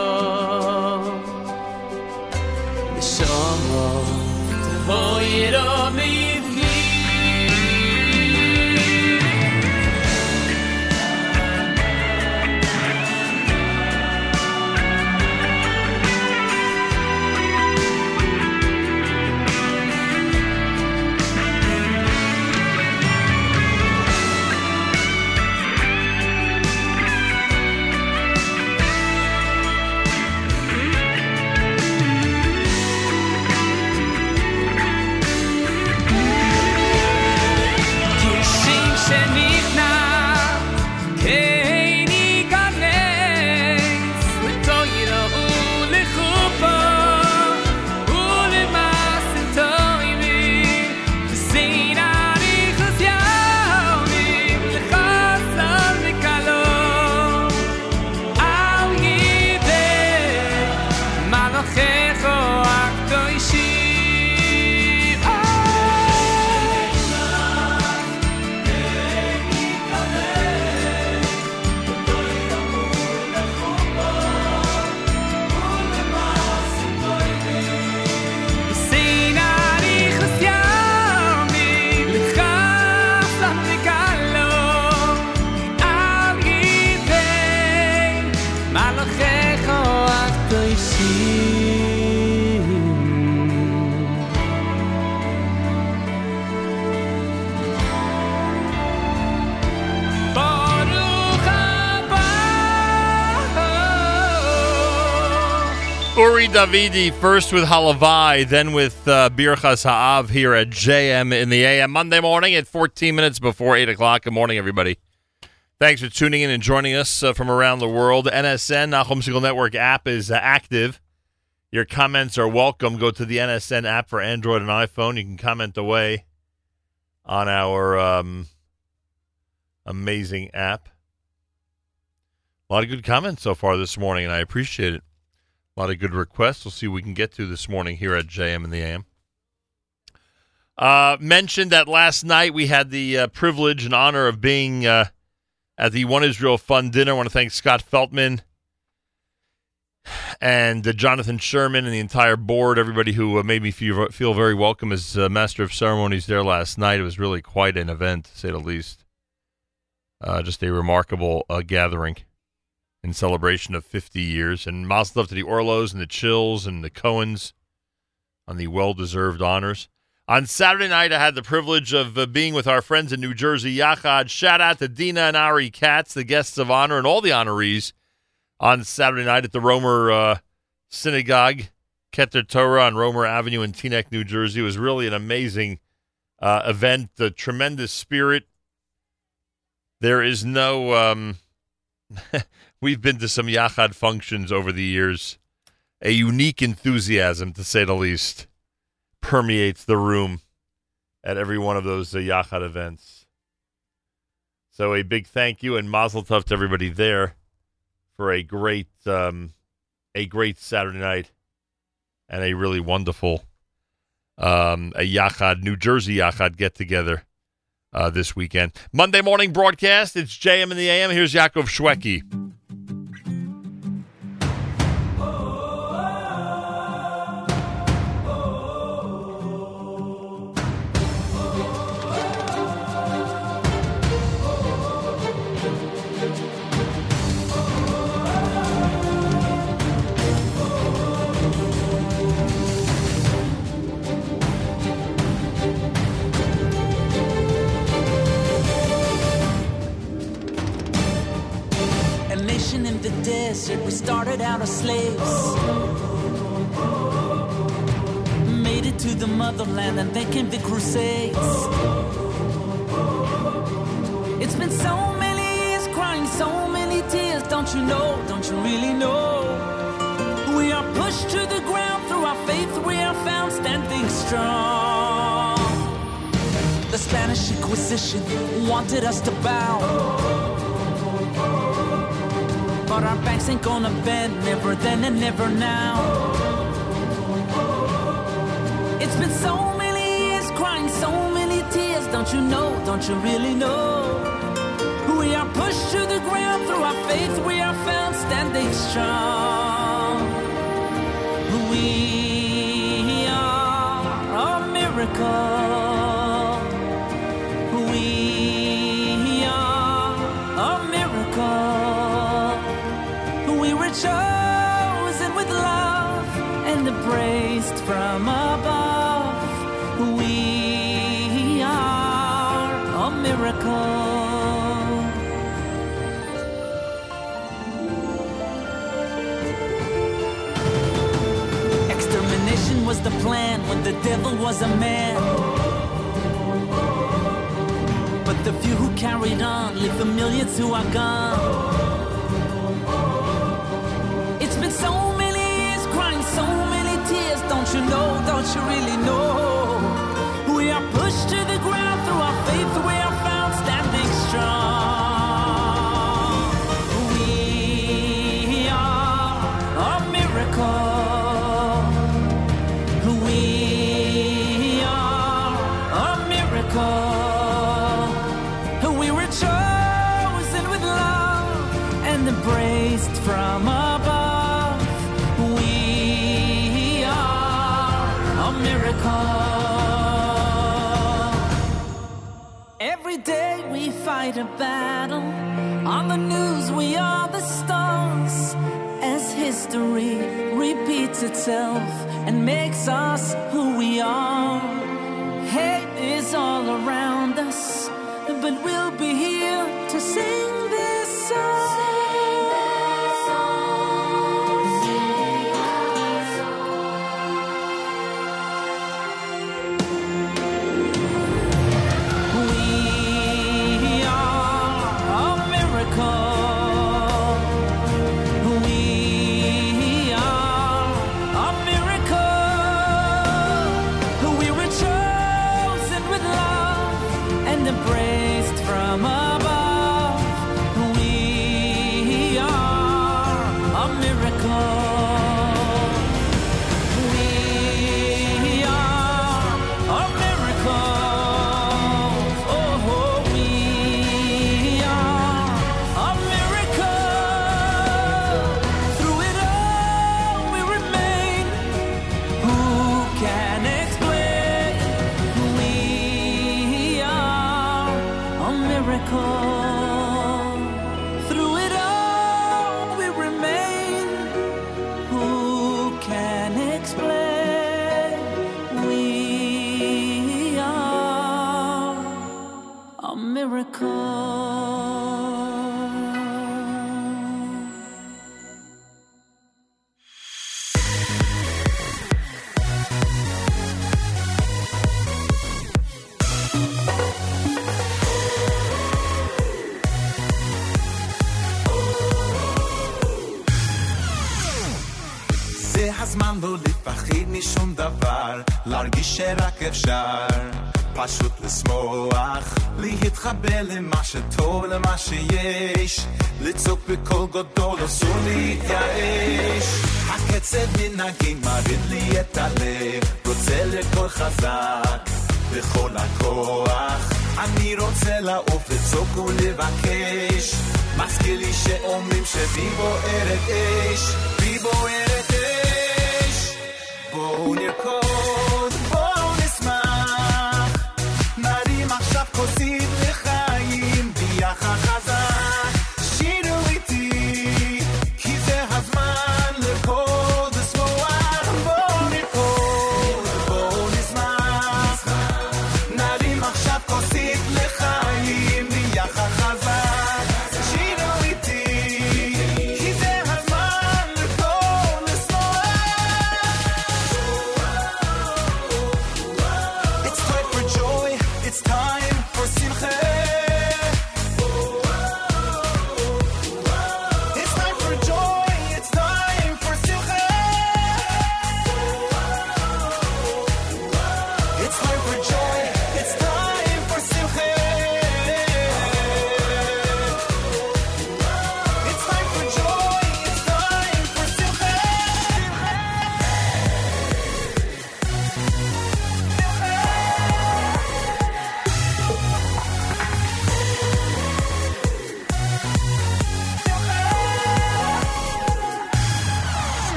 Davidi first with Halavai, then with uh, Birchas Ha'av here at JM in the AM Monday morning at 14 minutes before 8 o'clock. Good morning, everybody. Thanks for tuning in and joining us uh, from around the world. NSN, Nachum Segal Network app is uh, active. Your comments are welcome. Go to the NSN app for Android and iPhone. You can comment away on our um, amazing app. A lot of good comments so far this morning, and I appreciate it. A lot of good requests. We'll see what we can get to this morning here at JM in the AM. Uh, mentioned that last night we had the uh, privilege and honor of being uh, at the One Israel Fund dinner. I want to thank Scott Feltman and uh, Jonathan Sherman and the entire board, everybody who uh, made me feel, feel very welcome as Master of Ceremonies there last night. It was really quite an event, to say the least. Uh, just a remarkable gathering in celebration of 50 years. And mazel tov to the Orlos and the Chills and the Cohens on the well-deserved honors. On Saturday night, I had the privilege of uh, being with our friends in New Jersey, Yachad. Shout out to Dina and Ari Katz, the guests of honor, and all the honorees on Saturday night at the Roemer uh, Synagogue, Keter Torah on Roemer Avenue in Teaneck, New Jersey. It was really an amazing uh, event, the tremendous spirit. There is no. Um, we've been to some Yachad functions over the years. A unique enthusiasm, to say the least, permeates the room at every one of those uh, Yachad events. So a big thank you and Mazel Tov to everybody there for a great, um, a great Saturday night and a really wonderful, um, a Yachad New Jersey Yachad get together uh, this weekend. Monday morning broadcast. It's JM in the AM. Here's Yaakov Shwekey. We started out as slaves. Made it to the motherland, and then came the Crusades. It's been so many years crying, so many tears. Don't you know? Don't you really know? We are pushed to the ground through our faith, we are found standing strong. The Spanish Inquisition wanted us to bow. But our backs ain't gonna bend, never then and never now. It's been so many years crying, so many tears. Don't you know? Don't you really know? We are pushed to the ground through our faith, we are found standing strong. We are a miracle. The plan when the devil was a man. But the few who carried on leave the millions who are gone. It's been so many years crying, so many tears. Don't you know? Don't you really know? We are pushed to the ground through our faith. We fight a battle. On the news, we are the stars. As history repeats itself and makes us who we are. Hate is all around us, but we'll be here to sing miracle. מה שיש, לצעוק בקול גדול אסור להתייאש. הקצב מנהגים מרעיד לי את הלב, רוצה לקול חזק, בכל הכוח. אני רוצה לעוף לצעוק ולבקש, מזכיר לי שאומרים שבי בוערת אש, בי בוערת אש. בואו נרקוד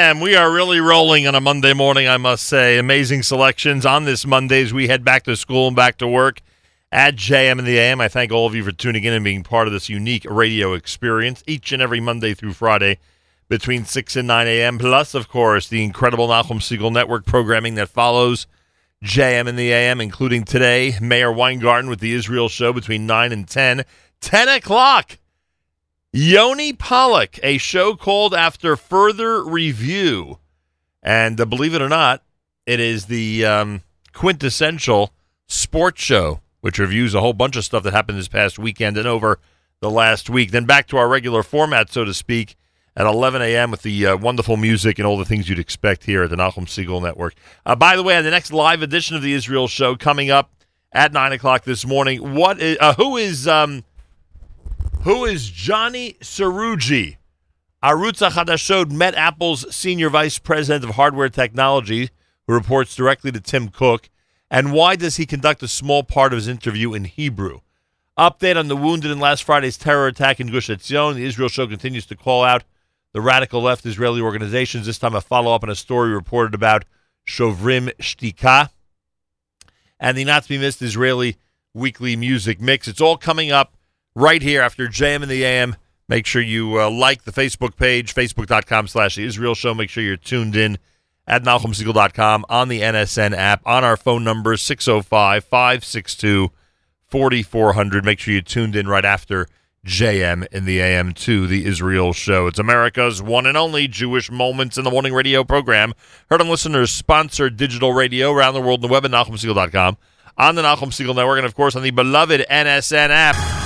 AM. We are really rolling on a Monday morning, I must say. Amazing selections on this Monday as we head back to school and back to work at JM in the AM. I thank all of you for tuning in and being part of this unique radio experience each and every Monday through Friday between 6 and 9 a.m. Plus, of course, the incredible Nachum Segal Network programming that follows JM in the AM, including today, Meir Weingarten with the Israel show between 9 and 10. 10 o'clock. Yoni Pollock, a show called After Further Review. And uh, believe it or not, it is the um, quintessential sports show, which reviews a whole bunch of stuff that happened this past weekend and over the last week. Then back to our regular format, so to speak, at 11 a.m. with the uh, wonderful music and all the things you'd expect here at the Nachum Segal Network. Uh, by the way, on the next live edition of the Israel show coming up at 9 o'clock this morning, what is, uh, who is. Um, who is Johny Srouji? Arutz Hadashot met Apple's senior vice president of hardware technology, who reports directly to Tim Cook. And why does he conduct a small part of his interview in Hebrew? Update on the wounded in last Friday's terror attack in Gush Etzion. The Israel show continues to call out the radical left Israeli organizations. This time, a follow up on a story reported about Shovrim Shtika and the not to be missed Israeli weekly music mix. It's all coming up right here after JM in the AM. Make sure you uh, like the Facebook page, facebook.com slash the Israel Show. Make sure you're tuned in at NachumSegal.com on the NSN app, on our phone number, 605 562 4400. Make sure you're tuned in right after JM in the AM to the Israel Show. It's America's one and only Jewish Moments in the Morning radio program. Heard on listeners sponsored digital radio around the world on the web at NachumSegal.com, on the Nachum Segal Network, and of course on the beloved NSN app.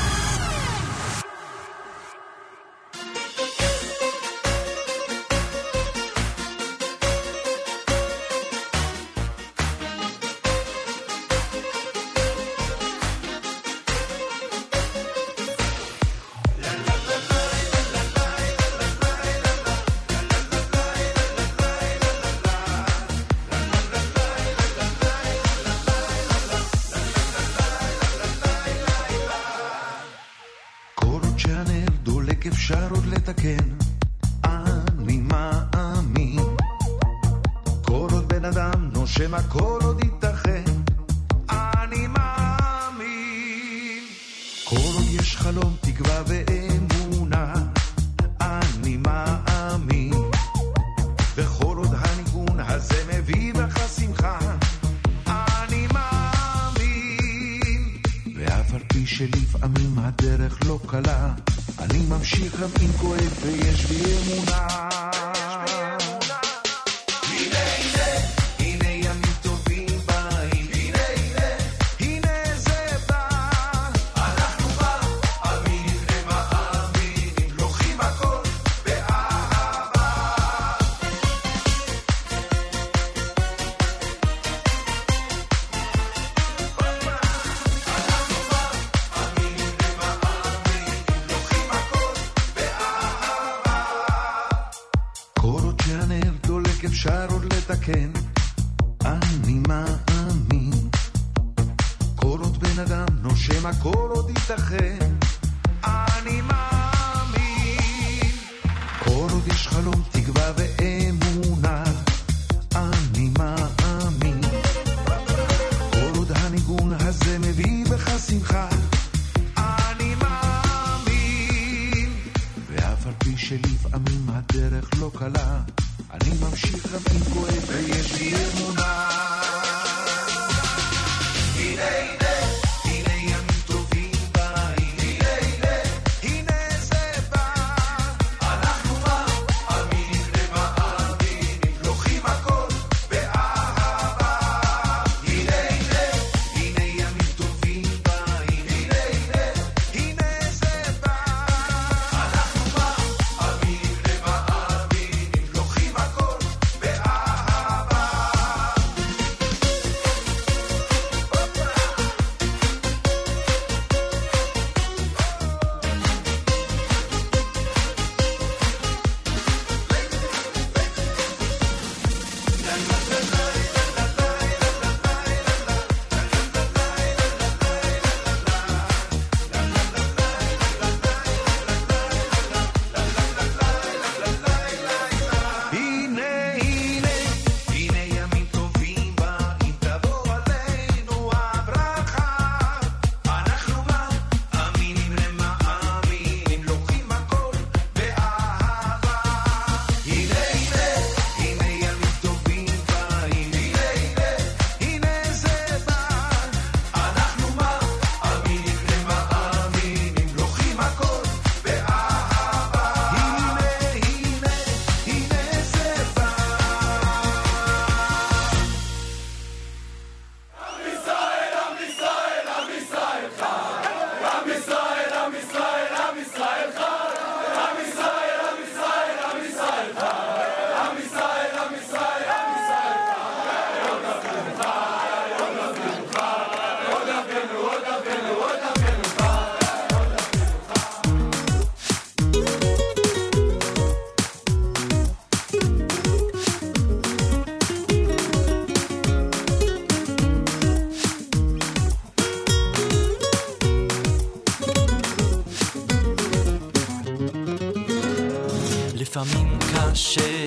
קשה,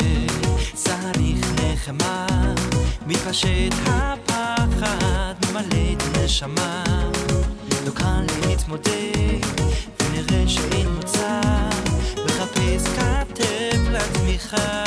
צריך נחמה, מתפשט הפחד, ממלא את הנשמה, לא קל להתמודד, ונראה שאין מוצא, מחפש כתף לתמיכה.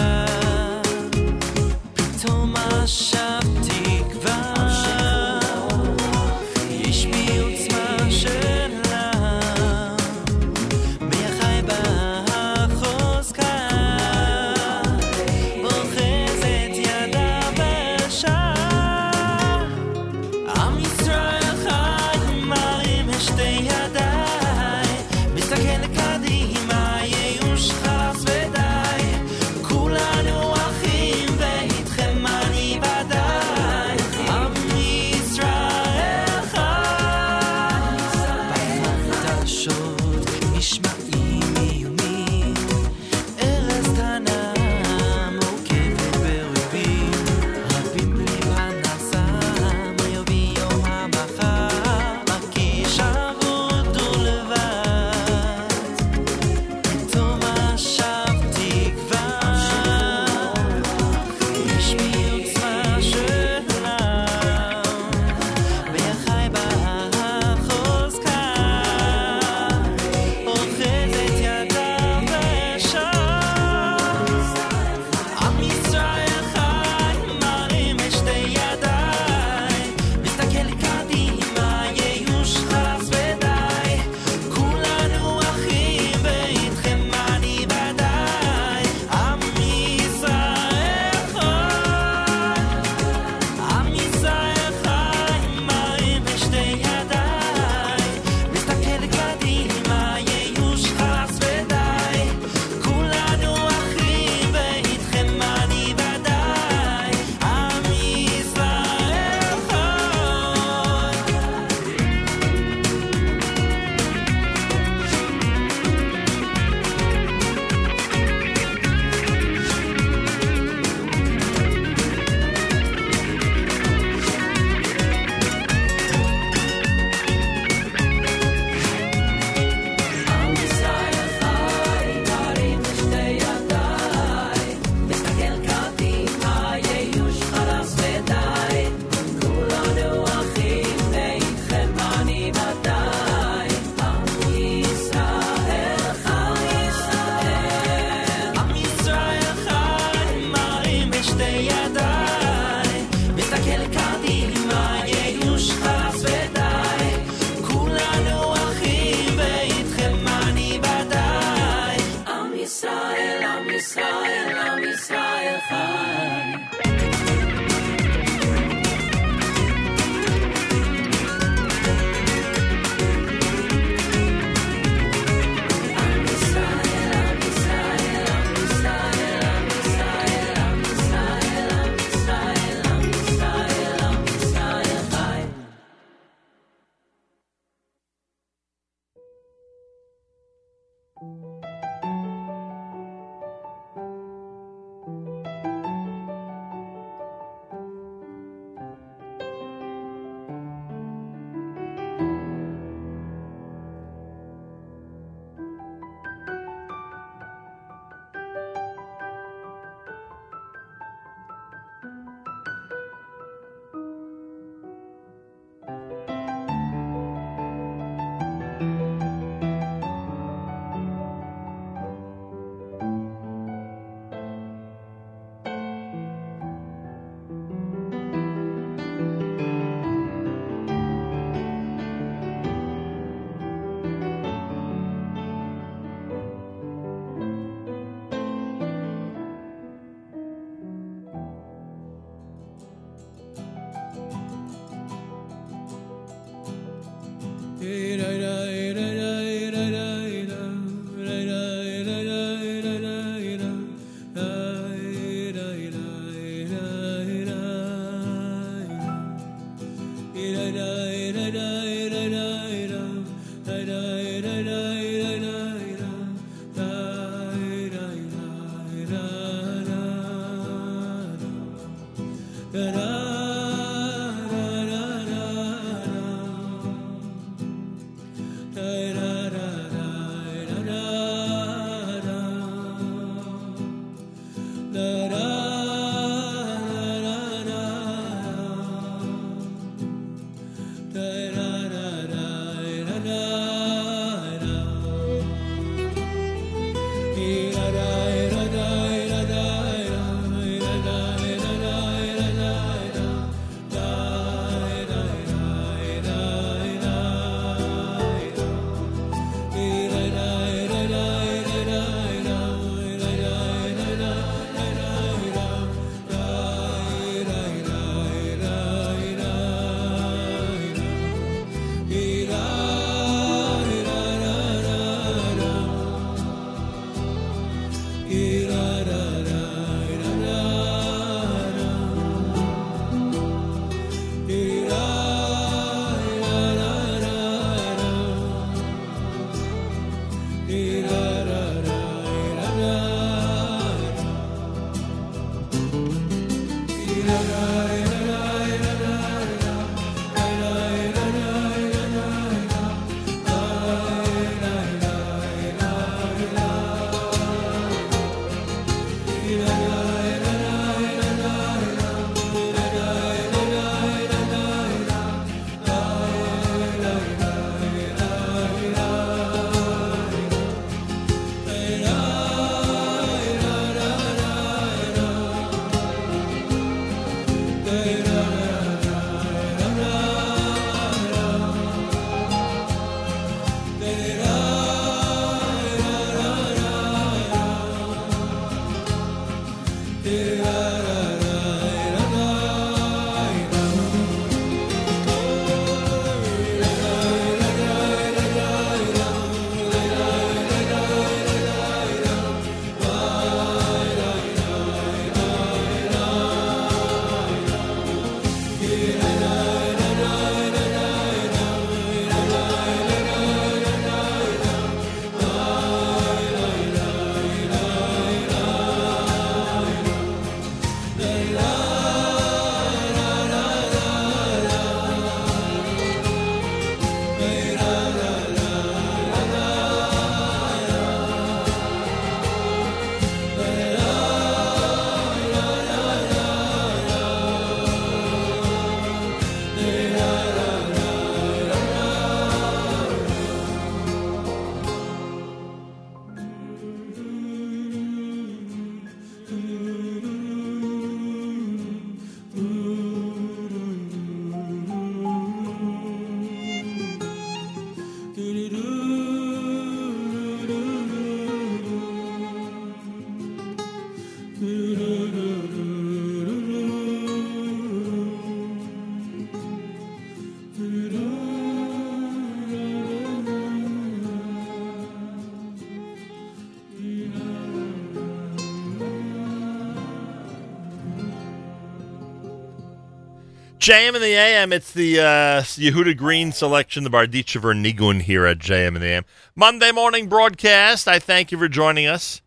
JM in the AM, it's the uh, Yehuda Green selection, the Barditchever Nigun here at JM in the AM. Monday morning broadcast. I thank you for joining us.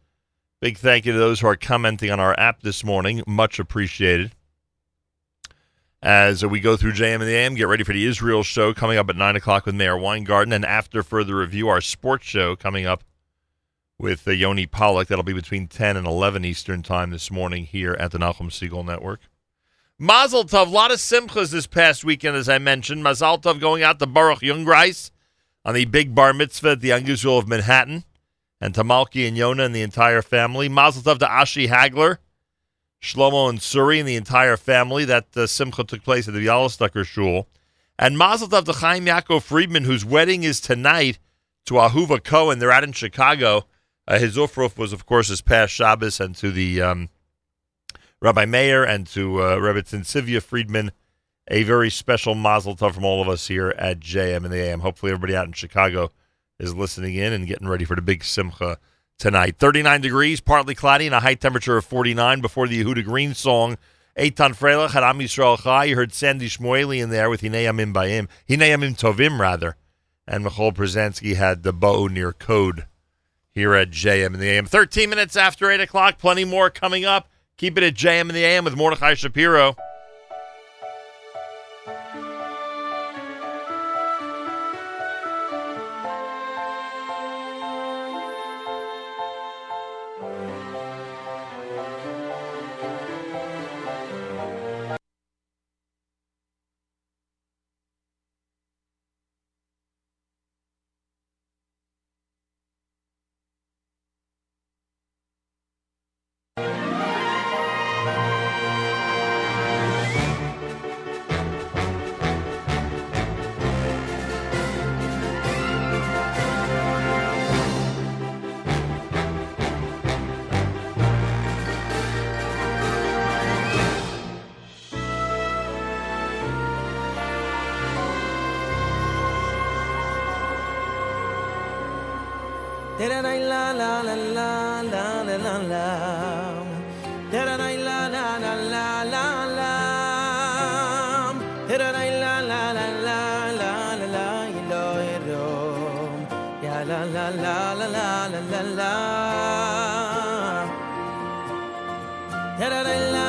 Big thank you to those who are commenting on our app this morning. Much appreciated. As we go through JM in the AM, get ready for the Israel show coming up at 9 o'clock with Meir Weingarten. And after further review, our sports show coming up with uh, Yoni Pollock. That'll be between 10 and 11 Eastern Time this morning here at the Nachum Segal Network. Mazel Tov, a lot of simchas this past weekend, as I mentioned. Mazel Tov going out to Baruch Jungreis on the big bar mitzvah at the Unusual of Manhattan, and to Malki and Yona and the entire family. Mazel Tov to Ashi Hagler, Shlomo and Suri and the entire family. That uh, simcha took place at the Bialystoker Shul. And Mazel Tov to Chaim Yaakov Friedman, whose wedding is tonight to Ahuva Cohen. They're out in Chicago. Uh, his Ufruf was, of course, his past Shabbos, and to the um, Rabbi Meir and to uh, Rebbe Sivia Friedman, a very special mazel tov from all of us here at JM in the AM. Hopefully, everybody out in Chicago is listening in and getting ready for the big simcha tonight. 39 degrees, partly cloudy, and a high temperature of 49 before the Yehuda Green song. Eitan Freilich had Am Yisrael Chai. You heard Sandy Shmueli in there with Hinei Amim Bayim. Hinei Amim Tovim, rather. And Michal Brzezinski had the bow near code here at JM in the AM. 13 minutes after 8 o'clock. Plenty more coming up. Keep it at JM in the AM with Mordechai Shapiro. La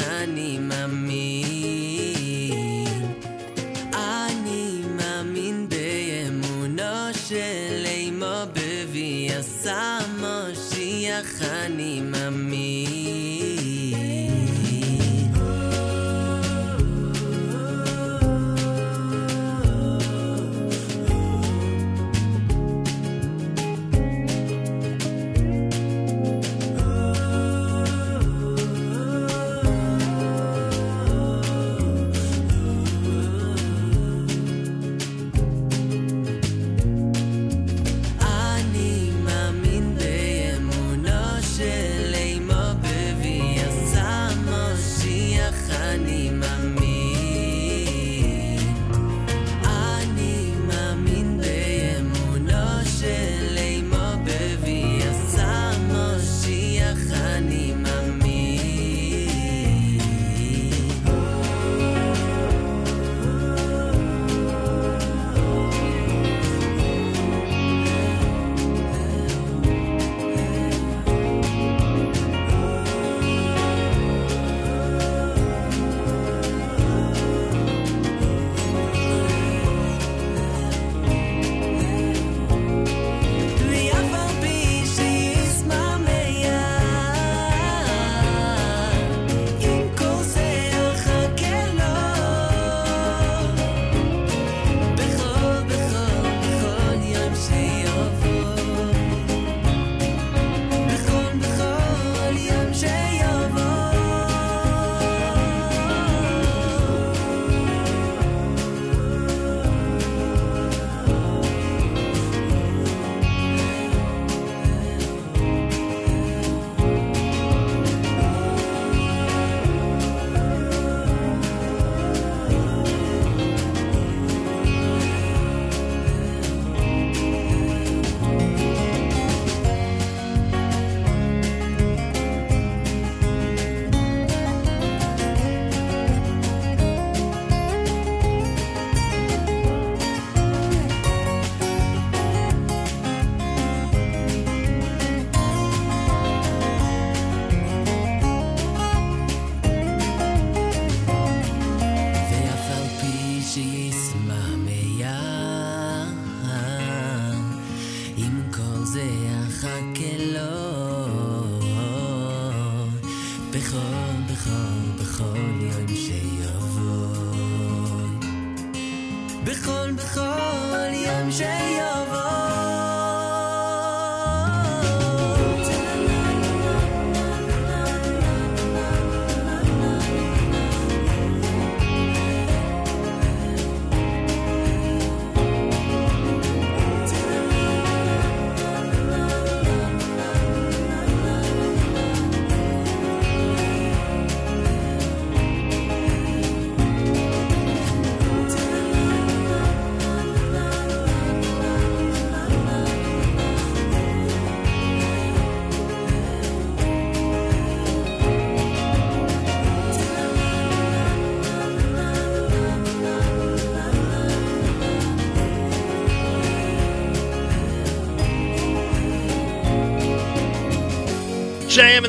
honey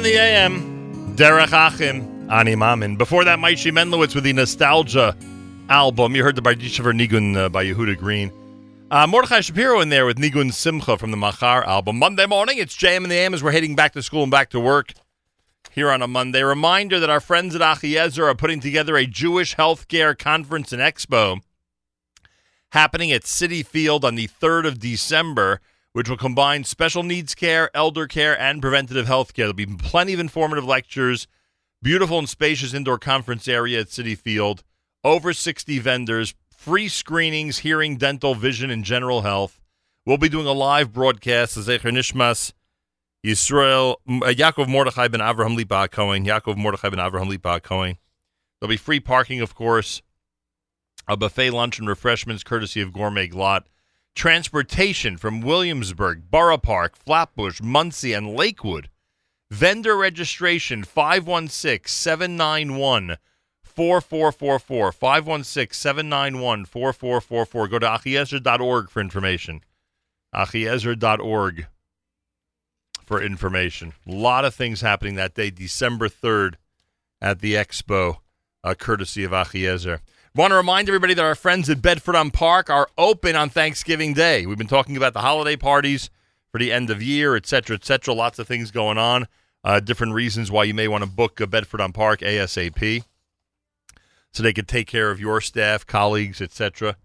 in the AM, Derek Achim, Ani Mamin. Before that, Maishi Menlowitz with the Nostalgia album. You heard the Bardishaver Nigun uh, by Yehuda Green. Uh, Mordechai Shapiro in there with Nigun Simcha from the Machar album. Monday morning, it's JM in the AM as we're heading back to school and back to work here on a Monday. Reminder that our friends at Achiezer are putting together a Jewish healthcare conference and expo happening at Citi Field on the 3rd of December, which will combine special needs care, elder care, and preventative health care. There'll be plenty of informative lectures, beautiful and spacious indoor conference area at Citi Field, over 60 vendors, free screenings, hearing, dental, vision, and general health. We'll be doing a live broadcast as Zecher Nishmas, Yisrael, uh, Yaakov Mordechai ben Avraham Lipa Cohen, Yaakov Mordechai ben Avraham Lipa Cohen. There'll be free parking, of course, a buffet lunch and refreshments courtesy of Gourmet Glatt. Transportation from Williamsburg, Borough Park, Flatbush, Monsey, and Lakewood. Vendor registration 516 791 4444. 516 791 4444. Go to achiezer.org for information. achiezer.org for information. A lot of things happening that day, December 3rd at the expo, uh, courtesy of Achiezer. Want to remind everybody that our friends at Bedford on Park are open on Thanksgiving Day. We've been talking about the holiday parties for the end of year, et cetera, et cetera. Lots of things going on. Uh, different reasons why you may want to book a Bedford on Park ASAP, so they could take care of your staff, colleagues, et cetera,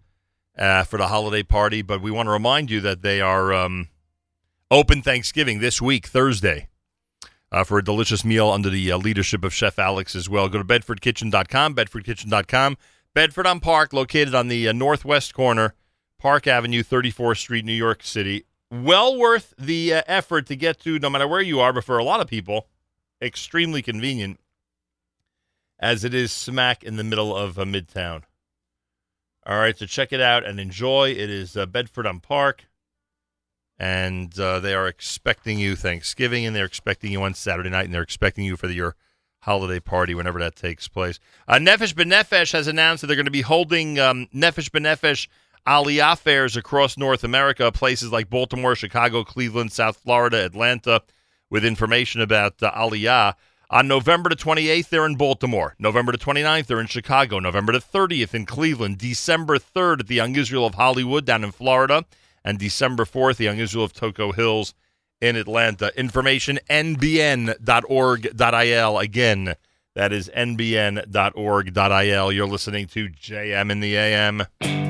uh, for the holiday party. But we want to remind you that they are um, open Thanksgiving this week, Thursday. Uh, for a delicious meal under the uh, leadership of Chef Alex as well. Go to bedfordkitchen.com, bedfordkitchen.com. Bedford on Park, located on the uh, northwest corner, Park Avenue, 34th Street, New York City. Well worth the uh, effort to get to, no matter where you are, but for a lot of people, extremely convenient, as it is smack in the middle of uh, Midtown. All right, so check it out and enjoy. It is uh, Bedford on Park, and uh, they are expecting you Thanksgiving, and they're expecting you on Saturday night, and they're expecting you for the, your holiday party whenever that takes place. Uh, Nefesh B'Nefesh has announced that they're going to be holding um, Nefesh B'Nefesh Aliyah fairs across North America, places like Baltimore, Chicago, Cleveland, South Florida, Atlanta, with information about uh, Aliyah. On November the 28th, they're in Baltimore. November the 29th, they're in Chicago. November the 30th in Cleveland. December 3rd at the Young Israel of Hollywood down in Florida. And December 4th, the Young Israel of Toco Hills in Atlanta. Information nbn.org.il. Again, that is nbn.org.il. You're listening to JM in the AM.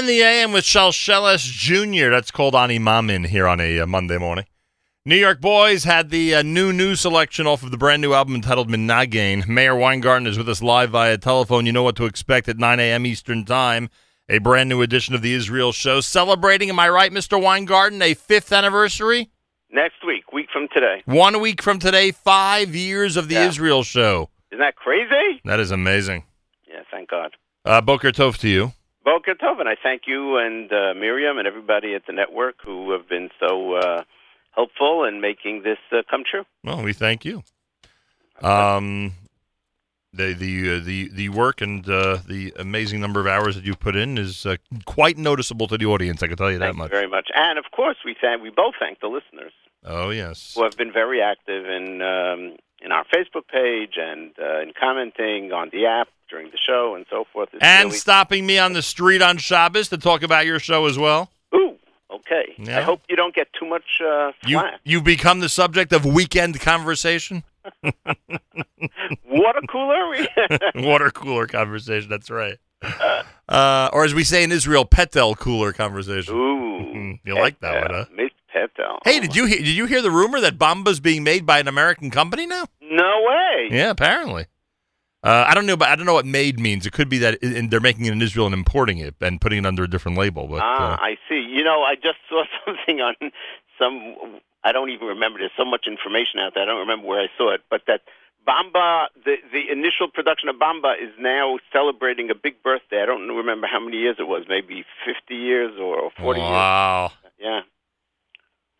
In the AM with Shalshelis Jr. That's called Ani Mamin here on a uh, Monday morning. New York Boys had the uh, new new selection off of the brand new album entitled Minagain. Meir Weingarten is with us live via telephone. You know what to expect at 9 a.m. Eastern Time. A brand new edition of the Israel Show celebrating, am I right, Mr. Weingarten, a fifth anniversary? Next week, week from today. One week from today, five years of the Yeah. Israel Show. Isn't that crazy? That is amazing. Yeah, thank God. Uh, Boker Tov to you. Boker Tov, and I thank you and uh, Miriam and everybody at the network who have been so uh, helpful in making this uh, come true. Well, we thank you. Um, the the uh, the the work and uh, the amazing number of hours that you've put in is uh, quite noticeable to the audience. I can tell you that Thank much. you very much. And of course, we thank we both thank the listeners Oh yes. who have been very active in um, in our Facebook page and uh, in commenting on the app during the show and so forth. It's And really- stopping me on the street on Shabbos to talk about your show as well. ooh, okay. Yeah. I hope you don't get too much uh, You flack. you've become the subject of weekend conversation. Water cooler. Water cooler conversation. That's right. Uh, or as we say in Israel, petel cooler conversation. Ooh, you like that one, huh? Miss Petel. Hey, did you hear, did you hear the rumor that Bamba's being made by an American company now? No way. Yeah, apparently. Uh, I don't know, but I don't know what "made" means. It could be that i- they're making it in Israel and importing it and putting it under a different label. But ah, uh, I see. You know, I just saw something on some. I don't even remember. There's so much information out there. I don't remember where I saw it, but that Bamba, the the initial production of Bamba, is now celebrating a big birthday. I don't remember how many years it was. Maybe 50 years or 40 wow, years. Yeah,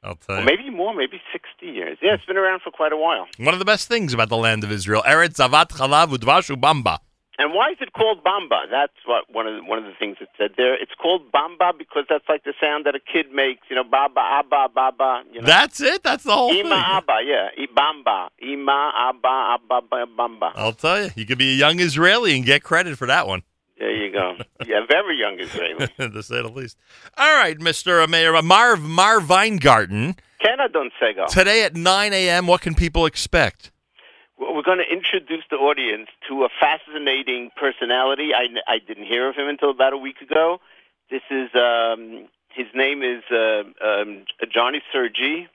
I'll tell you. maybe more. Maybe 60 years. Yeah, it's been around for quite a while. One of the best things about the land of Israel, Eretz Zavat Chalav Udvash Bamba. And why is it called Bamba? That's what one of the, one of the things it said there. It's called Bamba because that's like the sound that a kid makes. You know, Baba, Abba, Baba. You know. That's it. That's the whole Ima thing. Abba, yeah. I- Bamba. Ima Abba Abba Bamba. I'll tell you, you could be a young Israeli and get credit for that one, There you go. Yeah, very young Israeli. to say the least. All right, Mister Meir Marv Marv Weingarten. Canada Sega. Today at 9 a.m., what can people expect? Well, We're going to introduce the audience to a fascinating personality. I, I didn't hear of him until about a week ago. This is um, his name is uh, um, Johny Sergi,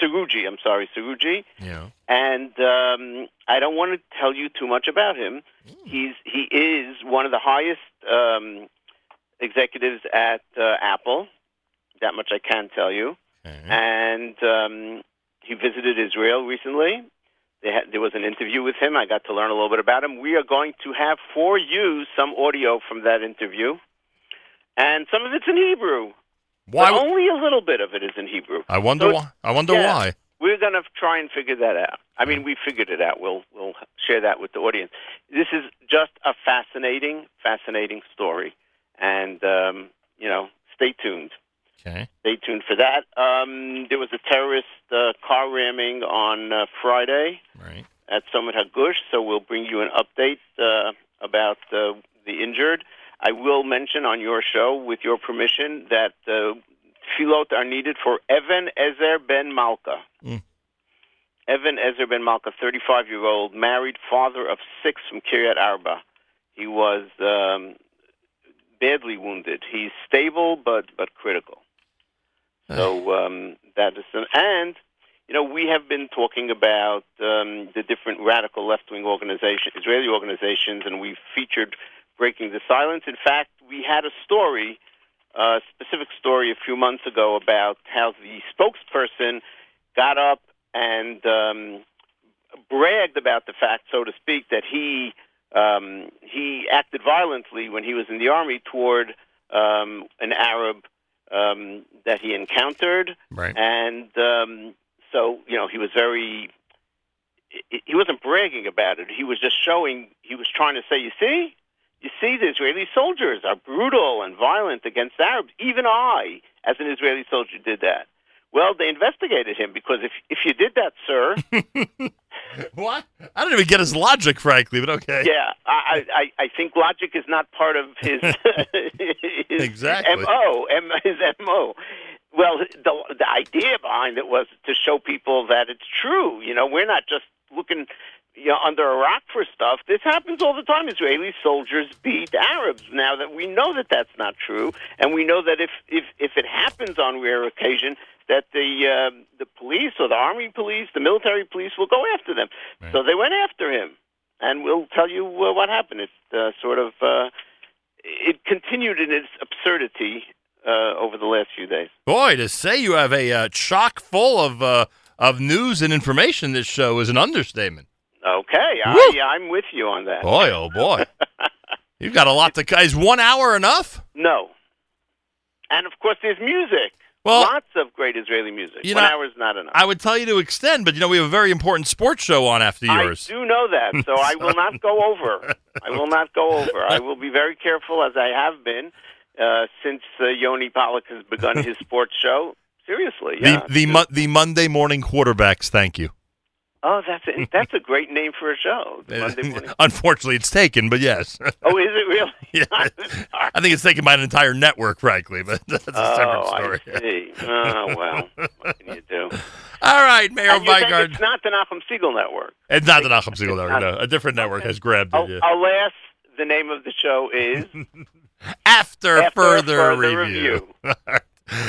Srouji. I'm sorry, Srouji. Yeah. and um, I don't want to tell you too much about him. He's he is one of the highest um, executives at uh, Apple. That much I can tell you. And um, he visited Israel recently. They had, there was an interview with him. I got to learn a little bit about him. We are going to have for you some audio from that interview, and some of it's in Hebrew. Why But only a little bit of it is in Hebrew. I wonder So why. I wonder yeah. why. We're going to try and figure that out. I mean, we figured it out. We'll we'll share that with the audience. This is just a fascinating, fascinating story, and um, you know, stay tuned. Okay. Stay tuned for that. Um, there was a terrorist uh, car ramming on uh, Friday right. at Summit Hagush, so we'll bring you an update uh, about uh, the injured. I will mention on your show, with your permission, that uh, tefillot are needed for Evan Ezer ben Malka. Mm. Evan Ezer ben Malka, 35 year old, married, father of six from Kiryat Arba. He was um, badly wounded. He's stable but but critical. So um, that is an, and you know we have been talking about um, the different radical left wing organizations, Israeli organizations, and we've featured breaking the silence. In fact, we had a story, a specific story a few months ago about how the spokesperson got up and um, bragged about the fact, so to speak, that he um, he acted violently when he was in the army toward um, an Arab um, that he encountered, Right. and um, so you know he was very. he- He wasn't bragging about it. He was just showing. He was trying to say, "You see, you see, the Israeli soldiers are brutal and violent against Arabs. Even I, as an Israeli soldier, did that." Well, they investigated him because if if you did that, sir, What? I don't even get his logic, frankly, but okay. Yeah, I, I, I think logic is not part of his, his Exactly. mo. M, his mo. Well, the the idea behind it was to show people that it's true. You know, we're not just looking you know, under Iraq for stuff. This happens all the time. Israeli soldiers beat Arabs. Now that we know that that's not true, and we know that if if if it happens on rare occasion, that the uh, the police or the army police, the military police, will go after them. So they went after him, and we'll tell you uh, what happened. It uh, sort of uh, it continued in its absurdity uh, over the last few days. Boy, to say you have a uh, chock full of uh, of news and information this show is an understatement. Okay, I, I'm with you on that. Boy, oh boy, you've got a lot to. Is one hour enough? No. And of course, there's music. Well- Lots of great Israeli music. You One know, hour is not enough. I would tell you to extend, but you know we have a very important sports show on after yours. I do know that, so I will not go over. I will not go over. I will be very careful, as I have been uh, since uh, Yoni Pollock has begun his sports show. Seriously, yeah. The the mo- the Monday morning quarterbacks. Thank you. Oh, that's a, that's a great name for a show. The Monday morning. Unfortunately, it's taken, but yes. Oh, is it really? Yeah. I think it's taken by an entire network, frankly, but that's a oh, separate oh, story. I see. Oh, well, what can you do? All right, Meir and you're it's not the Nachum Segal Network. It's not the Nachum Segal Network. No, a different network has grabbed Oh, it. yeah. Alas, the name of the show is After, After further, Further review.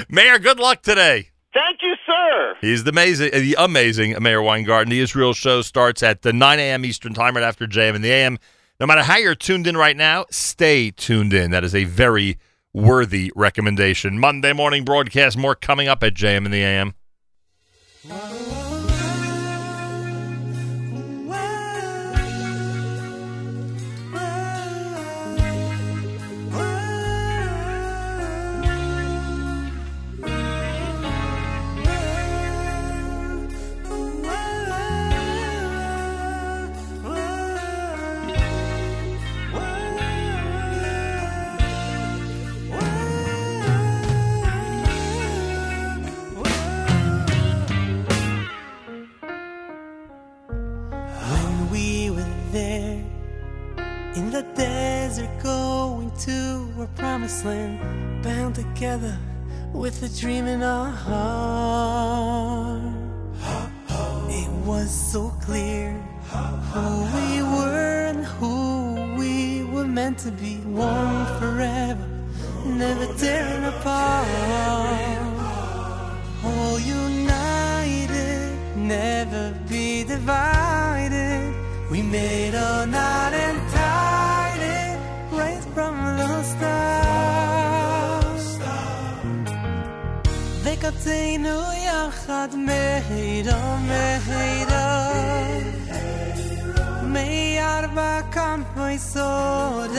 Meir, good luck today. Thank you, sir. He's the amazing, the amazing Meir Weingarten. The Israel show starts at the 9 a.m. Eastern Time, right after JM in the AM. No matter how you're tuned in right now, stay tuned in. That is a very worthy recommendation. Monday morning broadcast, more coming up at JM in the AM. When to our promised land, bound together with a dream in our heart. It was so clear who we were and who we were meant to be, one forever, never tearing apart. All united, never be divided. We made a night and from the start. וקבצנו יחד מהירה מהירה מארבע כנפי סודר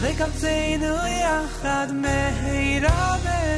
וקבצנו יחד מהירה מהירה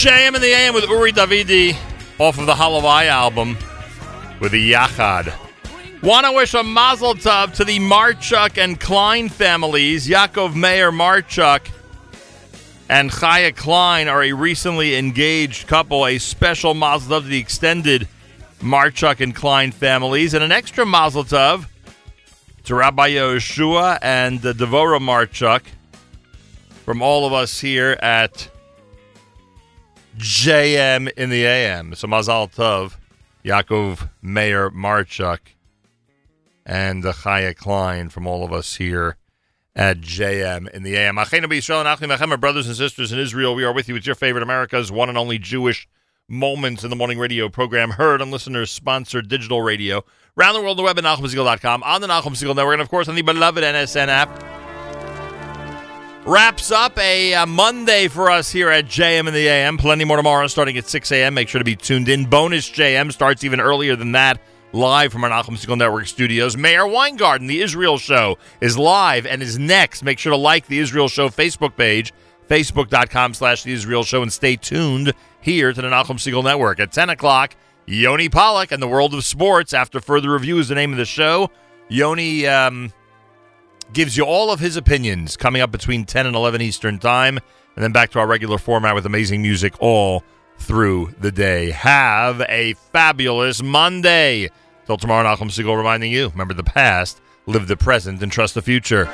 JM in the AM with Uri Davidi off of the Halavai album with the Yachad. Want to wish a mazel tov to the Marchuk and Klein families. Yaakov Meir Marchuk and Chaya Klein are a recently engaged couple. A special mazel tov to the extended Marchuk and Klein families. And an extra mazel tov to Rabbi Yoshua and uh, Devora Marchuk from all of us here at JM in the AM. So Mazal Tov, Yaakov Meir Marchuk, and Chaya Klein from all of us here at JM in the AM. Achenu b'Yisrael and Achim brothers and sisters in Israel. We are with you with your favorite America's one and only Jewish Moments in the Morning radio program, heard on listeners sponsored digital radio. Around the world, the web at NachumSegal.com, on the Segal Network, and of course on the beloved NSN app wraps up a, uh Monday for us here at JM in the AM. Plenty more tomorrow starting at 6 a.m. Make sure to be tuned in. Bonus JM starts even earlier than that, live from our Nachum Segal Network studios. Meir Weingarten, the Israel Show, is live and is next. Make sure to like the Israel Show Facebook page, facebook.com slash the Israel Show, and stay tuned here to the Nachum Segal Network. At 10 o'clock, Yoni Pollock and the World of Sports. After further review is the name of the show. Yoni... Um, gives you all of his opinions coming up between 10 and 11 Eastern Time, and then back to our regular format with amazing music all through the day. Have a fabulous Monday. Till tomorrow, Nachum Segal reminding you remember the past, live the present, and trust the future.